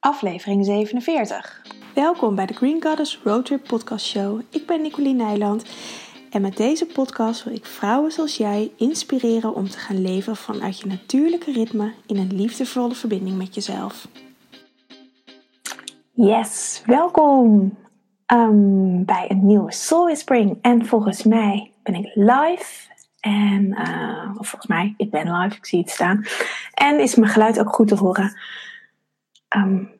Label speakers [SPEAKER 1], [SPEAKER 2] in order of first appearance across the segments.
[SPEAKER 1] aflevering 47. Welkom bij de Green Goddess Roadtrip Podcast Show. Ik ben Nicoline Nijland en met deze podcast wil ik vrouwen zoals jij inspireren om te gaan leven vanuit je natuurlijke ritme in een liefdevolle verbinding met jezelf. Yes, welkom um, bij een nieuwe Soul Whispering. En volgens mij ben ik live. En, of volgens mij, ik ben live, ik zie het staan. En is mijn geluid ook goed te horen. Um,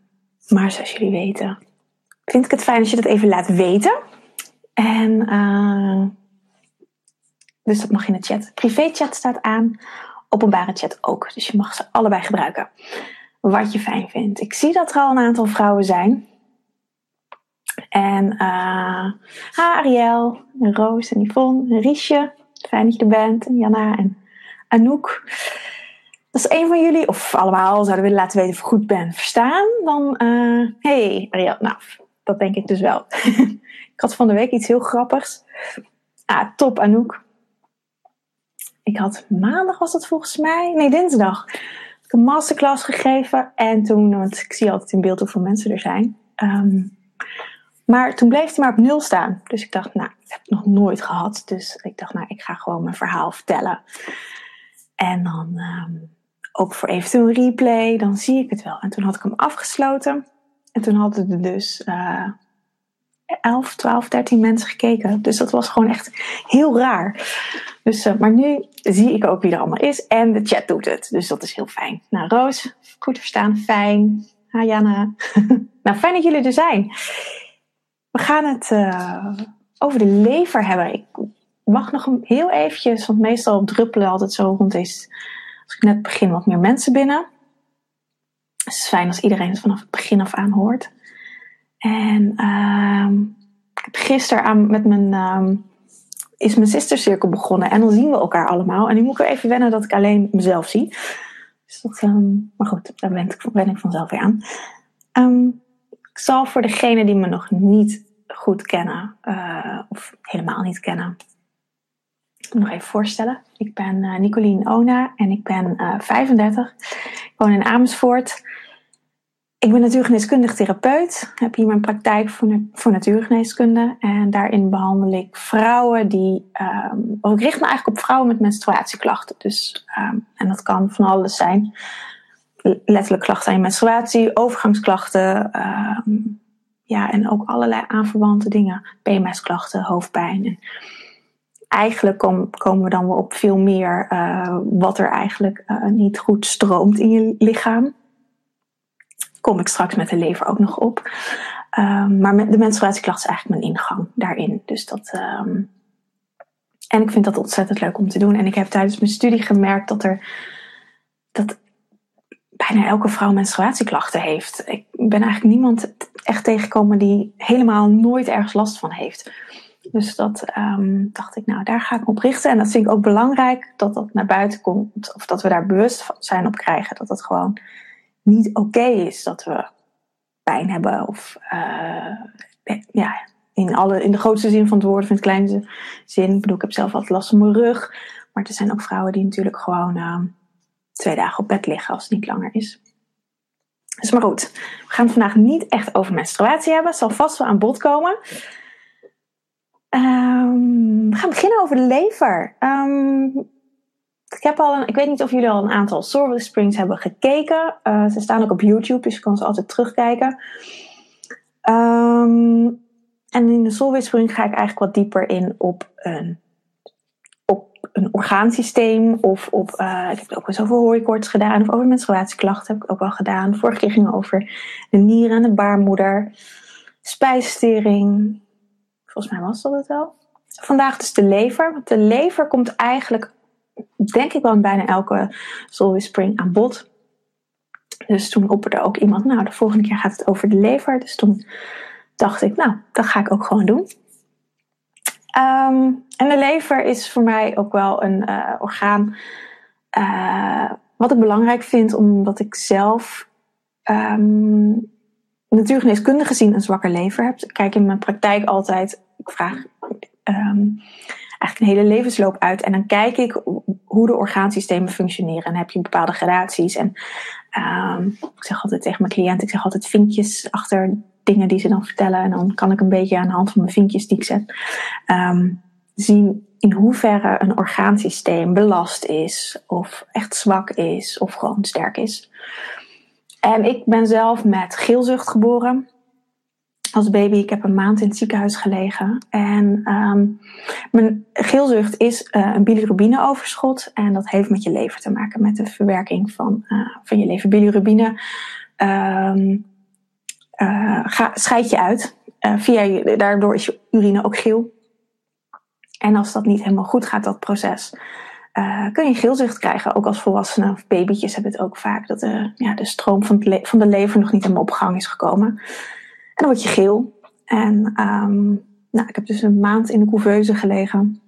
[SPEAKER 1] maar zoals jullie weten, vind ik het fijn als je dat even laat weten. En uh, dus dat mag in de chat. Privé chat staat aan, openbare chat ook. Dus je mag ze allebei gebruiken. Wat je fijn vindt. Ik zie dat er al een aantal vrouwen zijn. En ha, Ariel, en Roos en Yvonne Riesje. Fijn dat je er bent. En Jana en Anouk. Als een van jullie, of allemaal, zouden willen laten weten of ik goed ben verstaan, dan uh, hey nou, dat denk ik dus wel. ik had van de week iets heel grappigs. Ah, top Anouk. Ik had maandag was dat volgens mij, nee dinsdag, ik een masterclass gegeven en toen, want ik zie altijd in beeld hoeveel mensen er zijn. Um, maar toen bleef hij maar op nul staan. Dus ik dacht, nou, ik heb het nog nooit gehad. Dus ik dacht, nou, ik ga gewoon mijn verhaal vertellen. En dan um, ook voor eventueel replay, dan zie ik het wel. En toen had ik hem afgesloten. En toen hadden er dus uh, 11, 12, 13 mensen gekeken. Dus dat was gewoon echt heel raar. Dus, uh, maar nu zie ik ook wie er allemaal is. En de chat doet het. Dus dat is heel fijn. Nou, Roos, goed verstaan. Fijn. Ha, Jana. nou, fijn dat jullie er zijn. We gaan het uh, over de lever hebben. Ik mag nog heel eventjes, want meestal druppelen altijd zo rond deze, als ik net begin, wat meer mensen binnen. het is fijn als iedereen het vanaf het begin af aan hoort. En uh, ik heb gisteren aan, met mijn, uh, is mijn sistercirkel begonnen. En dan zien we elkaar allemaal. En nu moet ik er even wennen dat ik alleen mezelf zie. Dus dat, um, maar goed, daar ben ik, vanzelf weer aan. Ik zal voor degenen die me nog niet goed kennen, uh, of helemaal niet kennen, nog even voorstellen. Ik ben uh, Nicolien Ona en ik ben uh, 35. Ik woon in Amersfoort. Ik ben natuurgeneeskundig therapeut. Heb hier mijn praktijk voor, natuurgeneeskunde. En daarin behandel ik vrouwen die. Ik richt me eigenlijk op vrouwen met menstruatieklachten. Dus, um, en dat kan van alles zijn letterlijk klachten aan je menstruatie, overgangsklachten, um, ja, en ook allerlei aanverwante dingen. PMS-klachten, hoofdpijn. Eigenlijk kom, komen we dan wel op veel meer uh, wat er eigenlijk uh, niet goed stroomt in je lichaam. Kom ik straks met de lever ook nog op. Um, maar de menstruatieklachten is eigenlijk mijn ingang daarin. Dus dat. Um, en ik vind dat ontzettend leuk om te doen. En ik heb tijdens mijn studie gemerkt dat er. Dat bijna elke vrouw menstruatieklachten heeft. Ik ben eigenlijk niemand echt tegengekomen die helemaal nooit ergens last van heeft. Dus dat um, dacht ik, nou daar ga ik me op richten. En dat vind ik ook belangrijk dat dat naar buiten komt. Of dat we daar bewust van zijn op krijgen. Dat het gewoon niet oké is dat we pijn hebben. Of uh, ja, in, alle, in de grootste zin van het woord, in het kleinste zin. Ik bedoel, ik heb zelf altijd last van mijn rug. Maar er zijn ook vrouwen die natuurlijk gewoon... Uh, twee dagen op bed liggen als het niet langer is. Dus maar goed, we gaan het vandaag niet echt over menstruatie hebben. Het zal vast wel aan bod komen. Um, we gaan beginnen over de lever. Um, ik, heb al een, ik weet niet of jullie al een aantal Soul Springs hebben gekeken. Uh, ze staan ook op YouTube, dus je kan ze altijd terugkijken. Um, en in de Soul Spring ga ik eigenlijk wat dieper in op een een orgaansysteem of op, uh, ik heb ook wel zoveel hooikoorts gedaan of over menstruatieklachten heb ik ook wel gedaan. Vorige keer ging over de nieren en de baarmoeder, spijsvertering. Volgens mij was dat het wel. Vandaag dus de lever. Want de lever komt eigenlijk, denk ik wel bijna elke Soul Spring aan bod. Dus toen opperde ook iemand, nou de volgende keer gaat het over de lever. Dus toen dacht ik, nou dat ga ik ook gewoon doen. Um, en de lever is voor mij ook wel een uh, orgaan uh, wat ik belangrijk vind, omdat ik zelf um, natuurgeneeskundig gezien een zwakke lever heb. Ik kijk in mijn praktijk altijd, ik vraag um, eigenlijk een hele levensloop uit. En dan kijk ik hoe de orgaansystemen functioneren. En dan heb je bepaalde gradaties. En um, ik zeg altijd tegen mijn cliënt, ik zeg altijd vinkjes achter dingen die ze dan vertellen. En dan kan ik een beetje aan de hand van mijn vinkjes die ik zet, um, zien in hoeverre een orgaansysteem belast is, of echt zwak is, of gewoon sterk is. En ik ben zelf met geelzucht geboren. Als baby, ik heb een maand in het ziekenhuis gelegen. En um, mijn geelzucht is uh, een bilirubineoverschot. En dat heeft met je lever te maken, met de verwerking van, uh, van je lever. Bilirubine um, uh, ga, scheid je uit. via je, daardoor is je urine ook geel. En als dat niet helemaal goed gaat, dat proces, uh, kun je geelzucht krijgen. Ook als volwassenen of babytjes hebben het ook vaak dat de, ja, de stroom van, van de lever nog niet helemaal op gang is gekomen. En dan word je geel. En um, nou, ik heb dus een maand in de couveuse gelegen.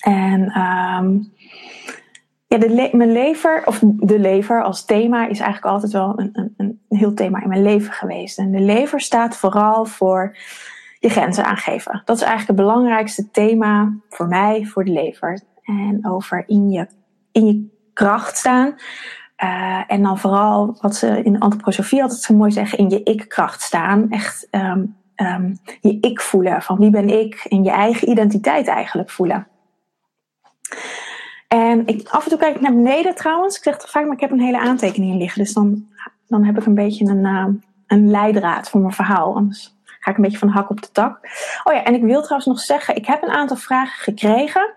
[SPEAKER 1] En um, ja, de mijn lever, of de lever als thema, is eigenlijk altijd wel een, een, een heel thema in mijn leven geweest. En de lever staat vooral voor je grenzen aangeven. Dat is eigenlijk het belangrijkste thema voor mij, voor de lever. En over in je, in je kracht staan. Uh, en dan vooral wat ze in antroposofie altijd zo mooi zeggen, in je ik-kracht staan. Echt um, um, je ik voelen, van wie ben ik, en je eigen identiteit eigenlijk voelen. En ik, af en toe kijk ik naar beneden trouwens. Ik zeg vaak, maar ik heb een hele aantekening liggen. Dus dan, dan heb ik een beetje een, uh, een leidraad voor mijn verhaal. Anders ga ik een beetje van hak op de tak. Oh ja, en ik wil trouwens nog zeggen, ik heb een aantal vragen gekregen.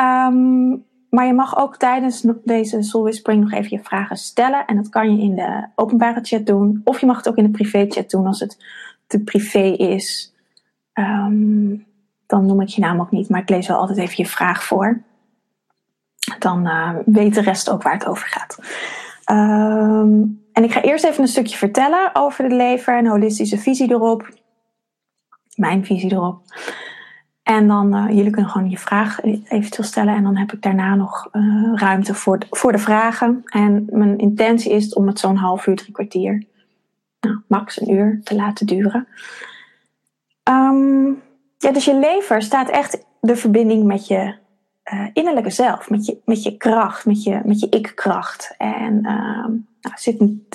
[SPEAKER 1] Um, maar je mag ook tijdens deze Soul Whispering nog even je vragen stellen. En dat kan je in de openbare chat doen. Of je mag het ook in de privé chat doen als het te privé is. Um, dan noem ik je naam ook niet, maar ik lees wel altijd even je vraag voor. Dan uh, weet de rest ook waar het over gaat. Um, en ik ga eerst even een stukje vertellen over de lever en holistische visie erop mijn visie erop. En dan, uh, jullie kunnen gewoon je vraag eventueel stellen. En dan heb ik daarna nog uh, ruimte voor, voor de vragen. En mijn intentie is om het zo'n half uur, drie kwartier, nou, max een uur te laten duren. Um, ja, dus je lever staat echt de verbinding met je uh, innerlijke zelf. Met je, met je kracht, met je, met je ik-kracht. En uh, nou, zit een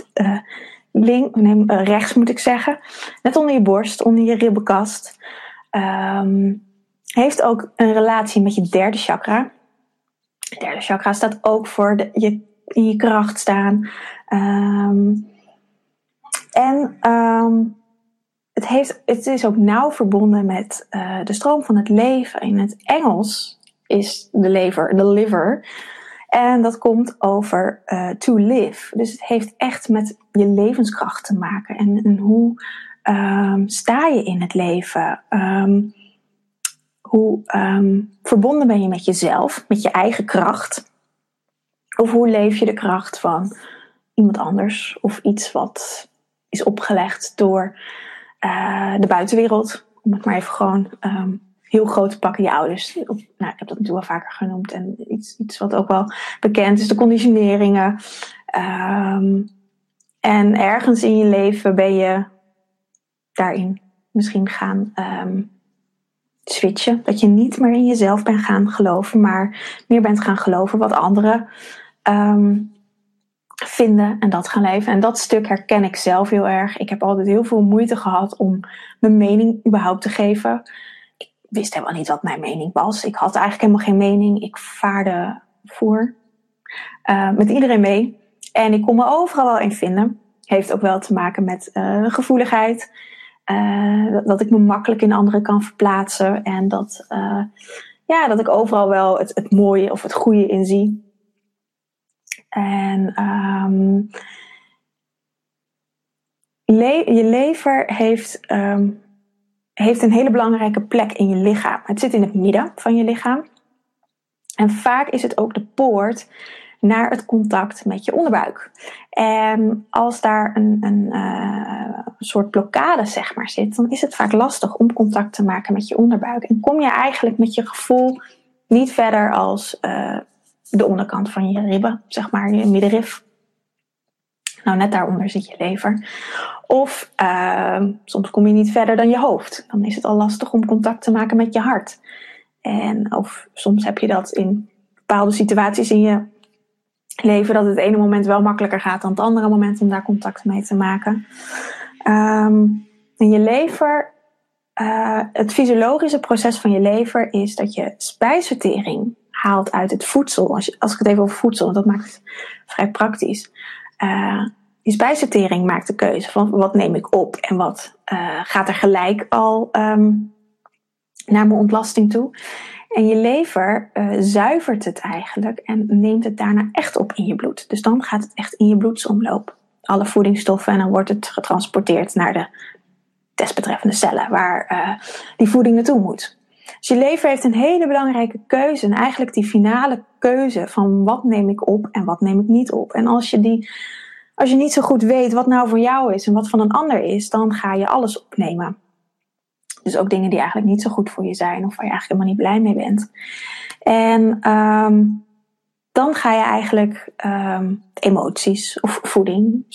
[SPEAKER 1] link, nee, eh, rechts moet ik zeggen. Net onder je borst, onder je ribbenkast. Um, heeft ook een relatie met je derde chakra. Het derde chakra staat ook voor de, je, in je kracht staan. Um, en um, het, heeft, het is ook nauw verbonden met uh, de stroom van het leven. In het Engels is de lever, de liver. En dat komt over uh, to live. Dus het heeft echt met je levenskracht te maken. En, hoe um, sta je in het leven? Hoe um, verbonden ben je met jezelf, met je eigen kracht? Of hoe leef je de kracht van iemand anders of iets wat is opgelegd door uh, de buitenwereld? Om het maar even gewoon heel groot pakken je ouders. nou, ik heb dat natuurlijk wel vaker genoemd. En iets, iets wat ook wel bekend is, de conditioneringen. Um, en ergens in je leven ben je daarin misschien gaan switchen. Dat je niet meer in jezelf bent gaan geloven, maar meer bent gaan geloven wat anderen um, vinden en dat gaan leven. En dat stuk herken ik zelf heel erg. Ik heb altijd heel veel moeite gehad om mijn mening überhaupt te geven wist helemaal niet wat mijn mening was. Ik had eigenlijk helemaal geen mening. Ik vaarde voor uh, met iedereen mee. En ik kon me overal wel in vinden. Heeft ook wel te maken met uh, gevoeligheid. Uh, dat, ik me makkelijk in anderen kan verplaatsen. En dat, ja, dat ik overal wel het, het mooie of het goede in zie. En le je lever heeft um, heeft een hele belangrijke plek in je lichaam. Het zit in het midden van je lichaam. En vaak is het ook de poort naar het contact met je onderbuik. En als daar een, een uh, soort blokkade zeg maar, zit, dan is het vaak lastig om contact te maken met je onderbuik. En kom je eigenlijk met je gevoel niet verder als uh, de onderkant van je ribben, zeg maar, je middenrif. Nou, net daaronder zit je lever. Of uh, soms kom je niet verder dan je hoofd. Dan is het al lastig om contact te maken met je hart. En of soms heb je dat in bepaalde situaties in je leven, dat het ene moment wel makkelijker gaat dan het andere moment om daar contact mee te maken. Um, en je lever, uh, het fysiologische proces van je lever is dat je spijsvertering haalt uit het voedsel. Als, je, als ik het even over voedsel, dat maakt het vrij praktisch. Uh, die spijsvertering maakt de keuze van wat neem ik op en wat uh, gaat er gelijk al um, naar mijn ontlasting toe. En je lever uh, zuivert het eigenlijk en neemt het daarna echt op in je bloed. Dus dan gaat het echt in je bloedsomloop. Alle voedingsstoffen en dan wordt het getransporteerd naar de desbetreffende cellen waar uh, die voeding naartoe moet. Dus je lever heeft een hele belangrijke keuze en eigenlijk die finale keuze van wat neem ik op en wat neem ik niet op. En als je die als je niet zo goed weet wat nou voor jou is en wat van een ander is, dan ga je alles opnemen. Dus ook dingen die eigenlijk niet zo goed voor je zijn of waar je eigenlijk helemaal niet blij mee bent. En um, dan ga je eigenlijk um, emoties of voeding,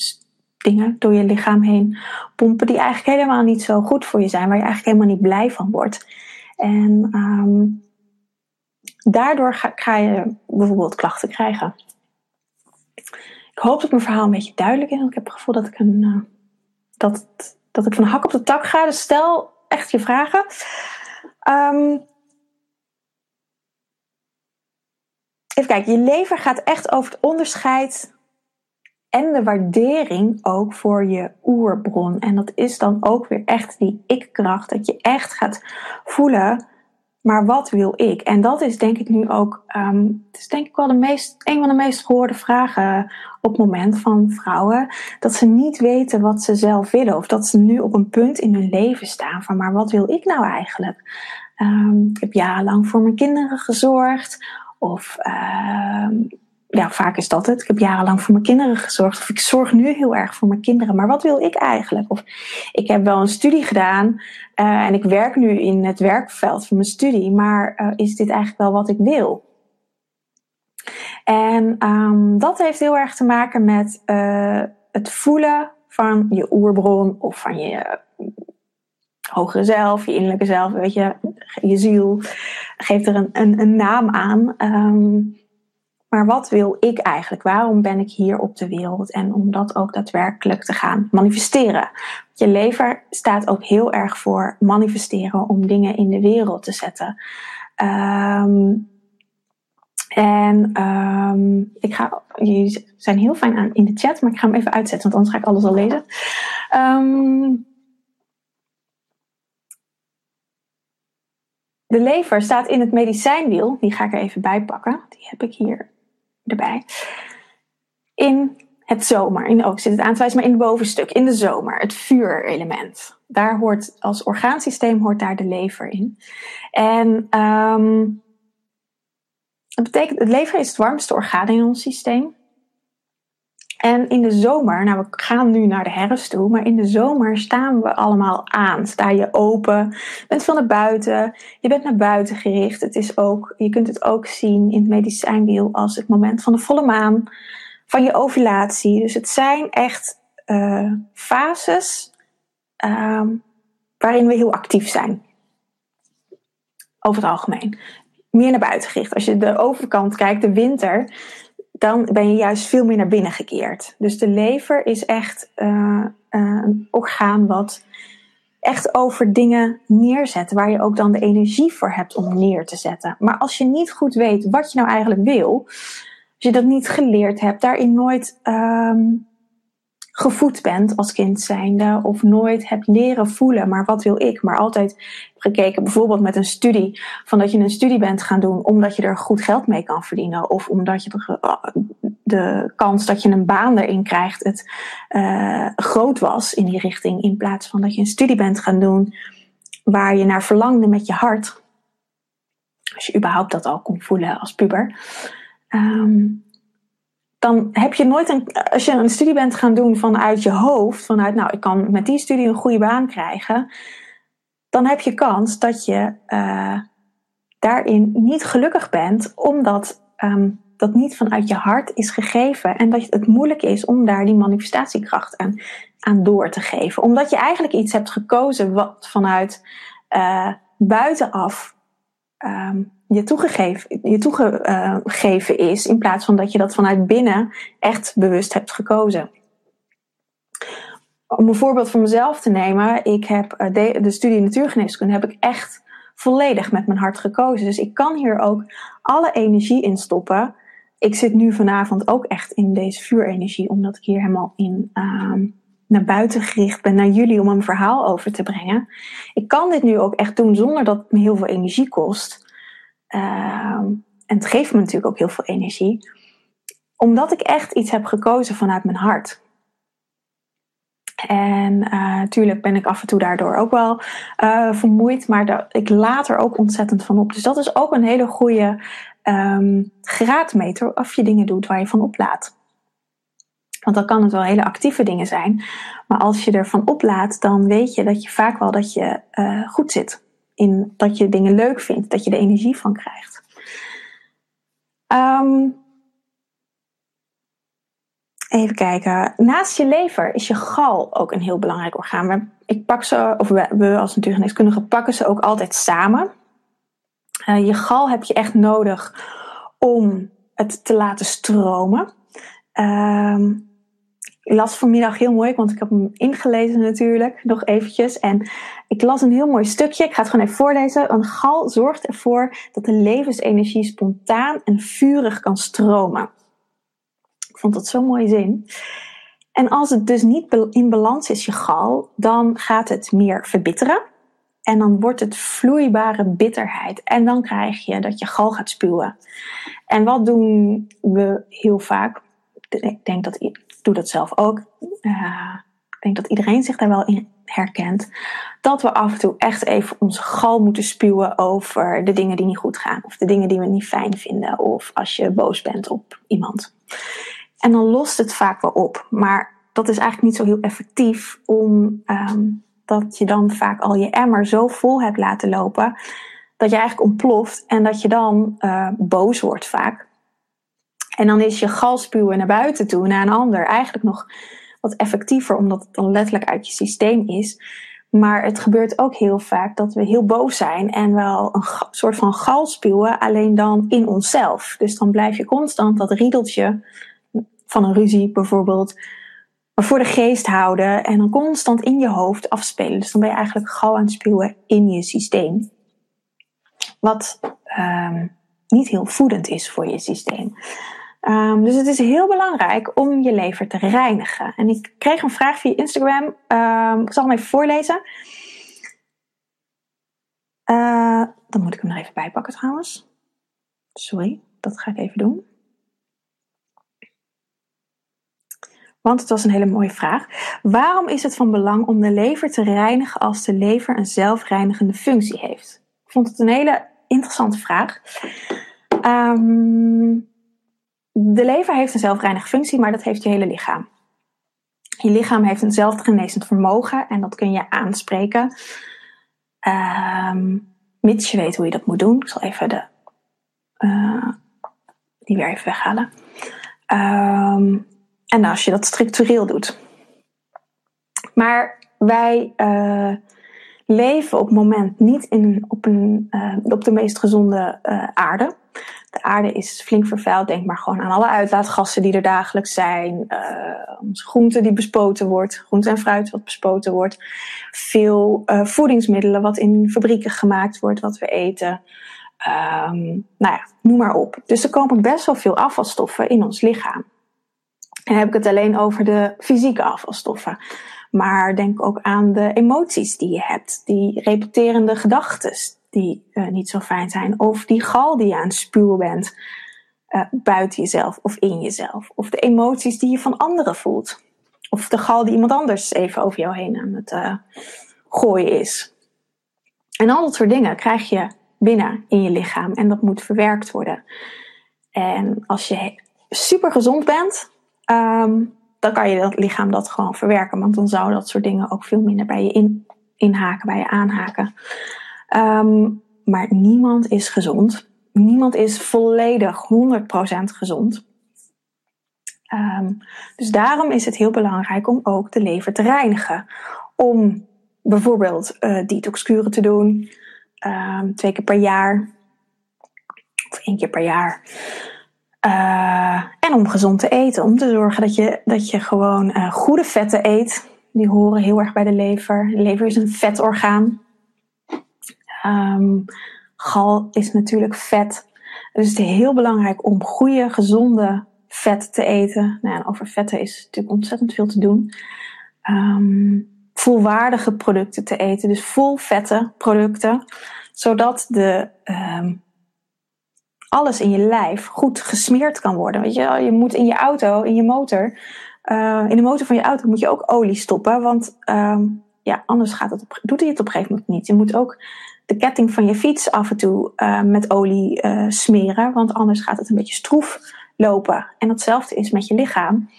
[SPEAKER 1] dingen door je lichaam heen pompen die eigenlijk helemaal niet zo goed voor je zijn, waar je eigenlijk helemaal niet blij van wordt. En um, daardoor ga, ga je bijvoorbeeld klachten krijgen. Ik hoop dat mijn verhaal een beetje duidelijk is. Want ik heb het gevoel dat ik, een, uh, dat, dat ik van hak op de tak ga. Dus stel echt je vragen. Um, even kijken, je lever gaat echt over het onderscheid en de waardering ook voor je oerbron. En dat is dan ook weer echt die ik-kracht. Dat je echt gaat voelen maar wat wil ik? En dat is denk ik nu ook, um, het is denk ik wel de meest, een van de meest gehoorde vragen op het moment van vrouwen. Dat ze niet weten wat ze zelf willen. Of dat ze nu op een punt in hun leven staan van, maar wat wil ik nou eigenlijk? Um, ik heb jarenlang voor mijn kinderen gezorgd. Of um, ja, vaak is dat het. Ik heb jarenlang voor mijn kinderen gezorgd. Of ik zorg nu heel erg voor mijn kinderen. Maar wat wil ik eigenlijk? Of ik heb wel een studie gedaan. Uh, en ik werk nu in het werkveld van mijn studie. Maar uh, is dit eigenlijk wel wat ik wil? En um, dat heeft heel erg te maken met uh, het voelen van je oerbron. Of van je hogere zelf, je innerlijke zelf. Weet je, je ziel. Geeft er een, een, een naam aan. Um, maar wat wil ik eigenlijk? Waarom ben ik hier op de wereld? En om dat ook daadwerkelijk te gaan manifesteren. Je lever staat ook heel erg voor manifesteren, om dingen in de wereld te zetten. Um, en um, ik ga, jullie zijn heel fijn aan in de chat, maar ik ga hem even uitzetten, want anders ga ik alles al lezen. Um, de lever staat in het medicijnwiel, die ga ik er even bij pakken. Die heb ik hier erbij. In het zomer, in, ook zit het aan te wijzen, maar in het bovenstuk, in de zomer, het vuurelement. Daar hoort als orgaansysteem hoort daar de lever in. En um, dat betekent, het lever is het warmste orgaan in ons systeem. En in de zomer, nou we gaan nu naar de herfst toe, maar in de zomer staan we allemaal aan. Sta je open, bent van naar buiten, je bent naar buiten gericht. Het is ook, je kunt het ook zien in het medicijnwiel als het moment van de volle maan, van je ovulatie. Dus het zijn echt uh, fases uh, waarin we heel actief zijn. Over het algemeen. Meer naar buiten gericht. Als je de overkant kijkt, de winter, dan ben je juist veel meer naar binnen gekeerd. Dus de lever is echt uh, uh, een orgaan wat echt over dingen neerzet, waar je ook dan de energie voor hebt om neer te zetten. Maar als je niet goed weet wat je nou eigenlijk wil, als je dat niet geleerd hebt, daarin nooit um, gevoed bent als kind zijnde of nooit hebt leren voelen, maar wat wil ik? Maar altijd gekeken, bijvoorbeeld met een studie, van dat je een studie bent gaan doen omdat je er goed geld mee kan verdienen of omdat je de, kans dat je een baan erin krijgt het uh, groot was in die richting, in plaats van dat je een studie bent gaan doen waar je naar verlangde met je hart. Als je überhaupt dat al kon voelen als puber. Um, dan heb je nooit een, als je een studie bent gaan doen vanuit je hoofd, vanuit, nou, ik kan met die studie een goede baan krijgen, dan heb je kans dat je uh, daarin niet gelukkig bent, omdat um, dat niet vanuit je hart is gegeven en dat het moeilijk is om daar die manifestatiekracht aan, aan door te geven. Omdat je eigenlijk iets hebt gekozen wat vanuit uh, buitenaf ehm, je, toegegeven, je toegegeven is, in plaats van dat je dat vanuit binnen echt bewust hebt gekozen. Om een voorbeeld van mezelf te nemen, ik heb eh, de, de studie natuurgeneeskunde heb ik echt volledig met mijn hart gekozen. Dus ik kan hier ook alle energie in stoppen. Ik zit nu vanavond ook echt in deze vuurenergie, omdat ik hier helemaal in ehm, naar buiten gericht ben, naar jullie om een verhaal over te brengen. Ik kan dit nu ook echt doen zonder dat het me heel veel energie kost. Ehm, en het geeft me natuurlijk ook heel veel energie. Omdat ik echt iets heb gekozen vanuit mijn hart. En natuurlijk eh, ben ik af en toe daardoor ook wel uh, vermoeid, maar ik laat er ook ontzettend van op. Dus dat is ook een hele goede um, graadmeter of je dingen doet waar je van oplaat. Want dan kan het wel hele actieve dingen zijn. Maar als je ervan oplaat, dan weet je dat je vaak wel dat je uh, goed zit. In dat je dingen leuk vindt, dat je er energie van krijgt. Um, even kijken. Naast je lever is je gal ook een heel belangrijk orgaan. Ik pak ze, of we, we als natuurgeneeskundigen pakken ze ook altijd samen. Uh, je gal heb je echt nodig om het te laten stromen. Um, las vanmiddag heel mooi, want ik heb hem ingelezen natuurlijk, nog eventjes. En ik las een heel mooi stukje. Ik ga het gewoon even voorlezen. Een gal zorgt ervoor dat de levensenergie spontaan en vurig kan stromen. Ik vond dat zo'n mooie zin. En als het dus niet in balans is, je gal, dan gaat het meer verbitteren. En dan wordt het vloeibare bitterheid. En dan krijg je dat je gal gaat spuwen. En wat doen we heel vaak? Ik denk dat doe dat zelf ook. Uh, ik denk dat iedereen zich daar wel in herkent. Dat we af en toe echt even onze gal moeten spuwen over de dingen die niet goed gaan. Of de dingen die we niet fijn vinden. Of als je boos bent op iemand. En dan lost het vaak wel op. Maar dat is eigenlijk niet zo heel effectief. Omdat um, je dan vaak al je emmer zo vol hebt laten lopen. Dat je eigenlijk ontploft. En dat je dan uh, boos wordt vaak. En dan is je galspuwen naar buiten toe, naar een ander, eigenlijk nog wat effectiever, omdat het dan letterlijk uit je systeem is. Maar het gebeurt ook heel vaak dat we heel boos zijn en wel een soort van gal spuwen, alleen dan in onszelf. Dus dan blijf je constant dat riedeltje van een ruzie bijvoorbeeld voor de geest houden en dan constant in je hoofd afspelen. Dus dan ben je eigenlijk gal aan het spuwen in je systeem. Wat um, niet heel voedend is voor je systeem. Um, dus het is heel belangrijk om je lever te reinigen. En ik kreeg een vraag via Instagram. Um, ik zal hem even voorlezen. Uh, dan moet ik hem er even bij pakken trouwens. Sorry, dat ga ik even doen. Want het was een hele mooie vraag. Waarom is het van belang om de lever te reinigen als de lever een zelfreinigende functie heeft? Ik vond het een hele interessante vraag. Um, de lever heeft een zelfreinige functie, maar dat heeft je hele lichaam. Je lichaam heeft een zelfgenezend vermogen en dat kun je aanspreken. Um, mits je weet hoe je dat moet doen. Ik zal even de, uh, die weer even weghalen. Um, en als je dat structureel doet. Maar wij uh, leven op het moment niet in, op, een, uh, op de meest gezonde aarde. De aarde is flink vervuild. Denk maar gewoon aan alle uitlaatgassen die er dagelijks zijn. Uh, groente die bespoten wordt. Groente en fruit wat bespoten wordt. Veel uh, voedingsmiddelen wat in fabrieken gemaakt wordt, wat we eten. Um, nou ja, noem maar op. Dus er komen best wel veel afvalstoffen in ons lichaam. En dan heb ik het alleen over de fysieke afvalstoffen. Maar denk ook aan de emoties die je hebt. Die repeterende gedachten die uh, niet zo fijn zijn. Of die gal die je aan het spuwen bent uh, buiten jezelf of in jezelf. Of de emoties die je van anderen voelt. Of de gal die iemand anders even over jou heen aan het uh, gooien is. En al dat soort dingen krijg je binnen in je lichaam en dat moet verwerkt worden. En als je super gezond bent, um, dan kan je dat lichaam dat gewoon verwerken. Want dan zou dat soort dingen ook veel minder bij je in, inhaken, bij je aanhaken. Um, maar niemand is gezond. Niemand is volledig 100% gezond. Um, dus daarom is het heel belangrijk om ook de lever te reinigen. Om bijvoorbeeld uh, detoxkuren te doen, um, twee keer per jaar. Of één keer per jaar. Uh, en om gezond te eten. Om te zorgen dat je, dat je gewoon uh, goede vetten eet. Die horen heel erg bij de lever. De lever is een vetorgaan. Um, gal is natuurlijk vet. Dus het is heel belangrijk om goede, gezonde vet te eten. Nou, en over vetten is natuurlijk ontzettend veel te doen. Um, volwaardige producten te eten. Dus vol vette producten. Zodat de, um, alles in je lijf goed gesmeerd kan worden. Weet je, je moet in je auto, in je motor, uh, in de motor van je auto moet je ook olie stoppen. Want ja, anders gaat het op, doet hij het op een gegeven moment niet. Je moet ook de ketting van je fiets af en toe uh, met olie uh, smeren. Want anders gaat het een beetje stroef lopen. En datzelfde is met je lichaam.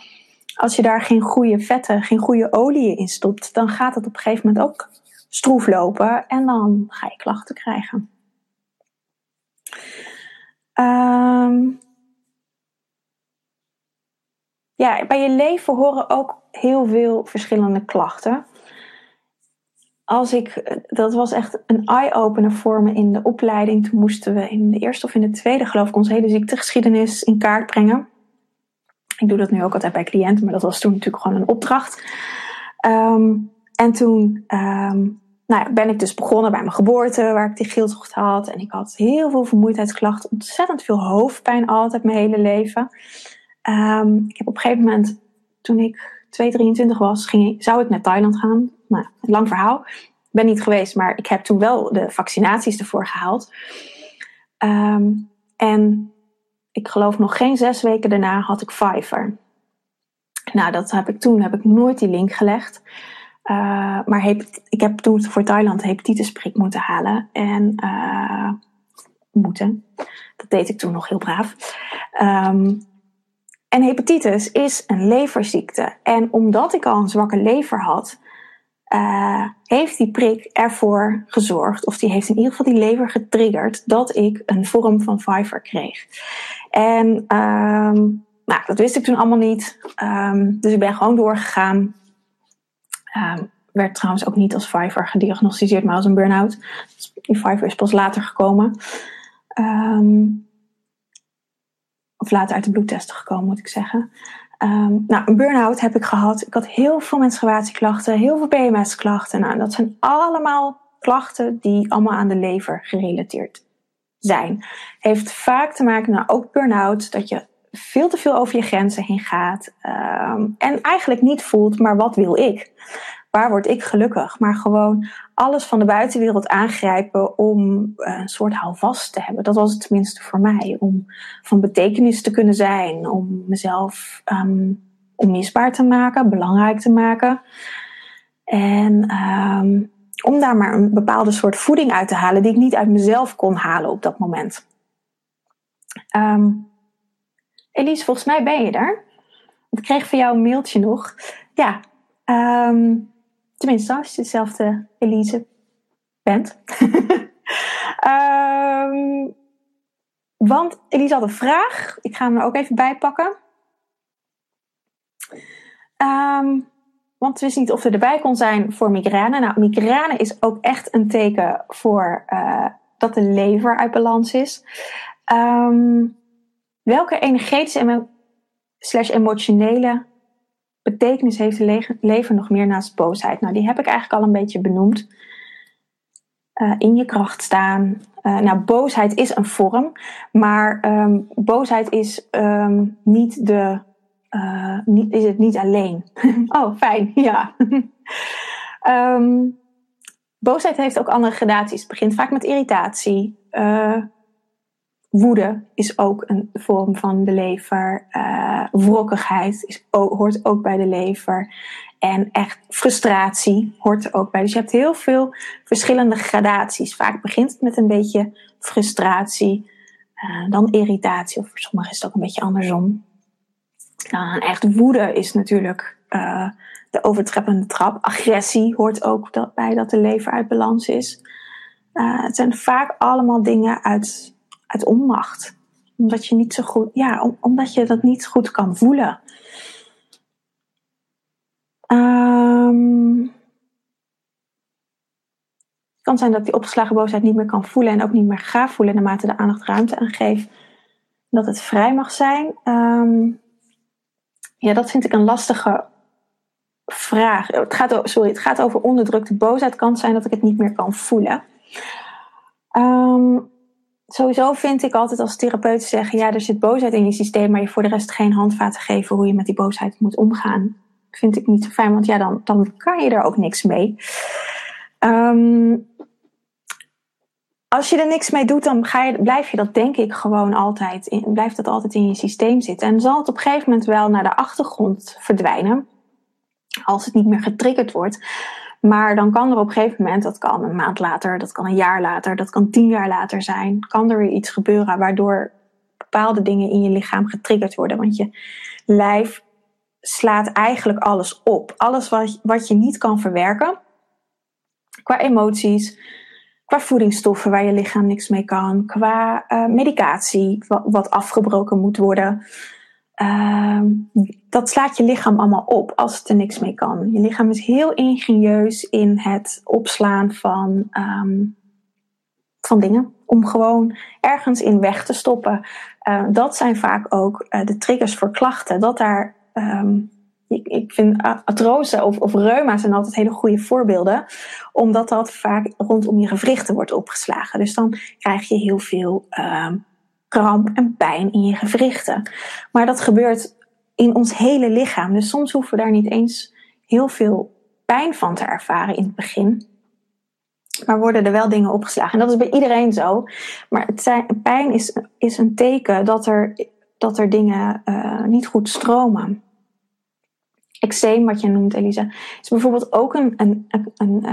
[SPEAKER 1] Als je daar geen goede vetten, geen goede olie in stopt, dan gaat het op een gegeven moment ook stroef lopen en dan ga je klachten krijgen. Um, ja, bij je leven horen ook heel veel verschillende klachten. Als ik, dat was echt een eye-opener voor me in de opleiding. Toen moesten we in de eerste of in de tweede, geloof ik, onze hele ziektegeschiedenis in kaart brengen. Ik doe dat nu ook altijd bij cliënten, maar dat was toen natuurlijk gewoon een opdracht. Um, en toen um, nou ja, ben ik dus begonnen bij mijn geboorte, waar ik die geeltocht had. En ik had heel veel vermoeidheidsklachten, ontzettend veel hoofdpijn altijd mijn hele leven. Um, ik heb op een gegeven moment, toen ik 223 was, ging, zou ik naar Thailand gaan. Nou, lang verhaal. Ben niet geweest, maar ik heb toen wel de vaccinaties ervoor gehaald. Um, en ik geloof nog geen zes weken daarna had ik Fiverr. Nou, dat heb ik toen heb ik nooit die link gelegd. Uh, maar ik heb toen voor Thailand hepatitisprik moeten halen. En uh, moeten. Dat deed ik toen nog heel braaf. Um, en hepatitis is een leverziekte. En omdat ik al een zwakke lever had, uh, heeft die prik ervoor gezorgd, of die heeft in ieder geval die lever getriggerd, dat ik een vorm van Fiverr kreeg. En um, nou, dat wist ik toen allemaal niet. Um, dus ik ben gewoon doorgegaan. Um, werd trouwens ook niet als Fiverr gediagnosticeerd, maar als een burn-out. Dus die Fiverr is pas later gekomen. Um, of later uit de bloedtesten gekomen, moet ik zeggen. Um, nou, een burn-out heb ik gehad. Ik had heel veel menstruatieklachten, heel veel PMS-klachten. Nou, dat zijn allemaal klachten die allemaal aan de lever gerelateerd zijn. Heeft vaak te maken, nou ook burn-out, dat je veel te veel over je grenzen heen gaat. Um, en eigenlijk niet voelt, maar wat wil ik? Waar word ik gelukkig? Maar gewoon alles van de buitenwereld aangrijpen om een soort houvast te hebben. Dat was het tenminste voor mij. Om van betekenis te kunnen zijn. Om mezelf um, onmisbaar te maken, belangrijk te maken. En um, om daar maar een bepaalde soort voeding uit te halen die ik niet uit mezelf kon halen op dat moment. Um, Elise, volgens mij ben je er. Ik kreeg van jou een mailtje nog. Ja, tenminste, als je dezelfde Elise bent. um, want Elise had een vraag. Ik ga hem er ook even bij pakken. Um, want we wist niet of er erbij kon zijn voor migraine. Nou, migraine is ook echt een teken voor uh, dat de lever uit balans is. Um, welke energetische en slash emotionele betekenis heeft de lever nog meer naast boosheid? Nou, die heb ik eigenlijk al een beetje benoemd. Uh, in je kracht staan. Uh, nou, boosheid is een vorm, maar um, boosheid is um, niet de uh, niet, is het niet alleen. oh, fijn, ja. um, boosheid heeft ook andere gradaties. Het begint vaak met irritatie. Woede is ook een vorm van de lever. Uh, wrokkigheid is, hoort ook bij de lever. En echt frustratie hoort er ook bij. Dus je hebt heel veel verschillende gradaties. Vaak begint het met een beetje frustratie, uh, dan irritatie, of voor sommigen is het ook een beetje andersom. Nou, echt woede is natuurlijk de overtreppende trap. Agressie hoort ook bij dat de lever uit balans is. Het zijn vaak allemaal dingen uit, uit onmacht. Omdat je niet zo goed, ja, om, omdat je dat niet goed kan voelen. Um, kan zijn dat die opgeslagen boosheid niet meer kan voelen en ook niet meer ga voelen naarmate de aandacht ruimte aan geeft. Dat het vrij mag zijn. Ehm, ja, dat vind ik een lastige vraag. Het gaat, sorry, het gaat over onderdrukte boosheid. kan zijn dat ik het niet meer kan voelen. Um, sowieso vind ik altijd als therapeut zeggen: ja, er zit boosheid in je systeem, maar je voor de rest geen handvaten geven hoe je met die boosheid moet omgaan. Vind ik niet zo fijn, want ja, dan, dan kan je er ook niks mee. Um, als je er niks mee doet, dan ga je, blijf je dat denk ik gewoon altijd, blijft dat altijd in je systeem zitten. En zal het op een gegeven moment wel naar de achtergrond verdwijnen, als het niet meer getriggerd wordt. Maar dan kan er op een gegeven moment, dat kan een maand later, dat kan een jaar later, dat kan tien jaar later zijn, kan er weer iets gebeuren waardoor bepaalde dingen in je lichaam getriggerd worden. Want je lijf slaat eigenlijk alles op. Alles wat, wat je niet kan verwerken, qua emoties, qua voedingsstoffen waar je lichaam niks mee kan, qua uh, medicatie wat, afgebroken moet worden. Uh, dat slaat je lichaam allemaal op als het er niks mee kan. Je lichaam is heel ingenieus in het opslaan van, um, van dingen. Om gewoon ergens in weg te stoppen. Uh, dat zijn vaak ook uh, de triggers voor klachten. Dat daar um, ik, ik vind artrose of, of reuma zijn altijd hele goede voorbeelden, omdat dat vaak rondom je gewrichten wordt opgeslagen. Dus dan krijg je heel veel uh, kramp en pijn in je gewrichten. Maar dat gebeurt in ons hele lichaam. Dus soms hoeven we daar niet eens heel veel pijn van te ervaren in het begin. Maar worden er wel dingen opgeslagen. En dat is bij iedereen zo. Maar het zijn, pijn is, is een teken dat er, dat er dingen uh, niet goed stromen eczeem, wat je noemt, Elisa, is bijvoorbeeld ook een, een, een,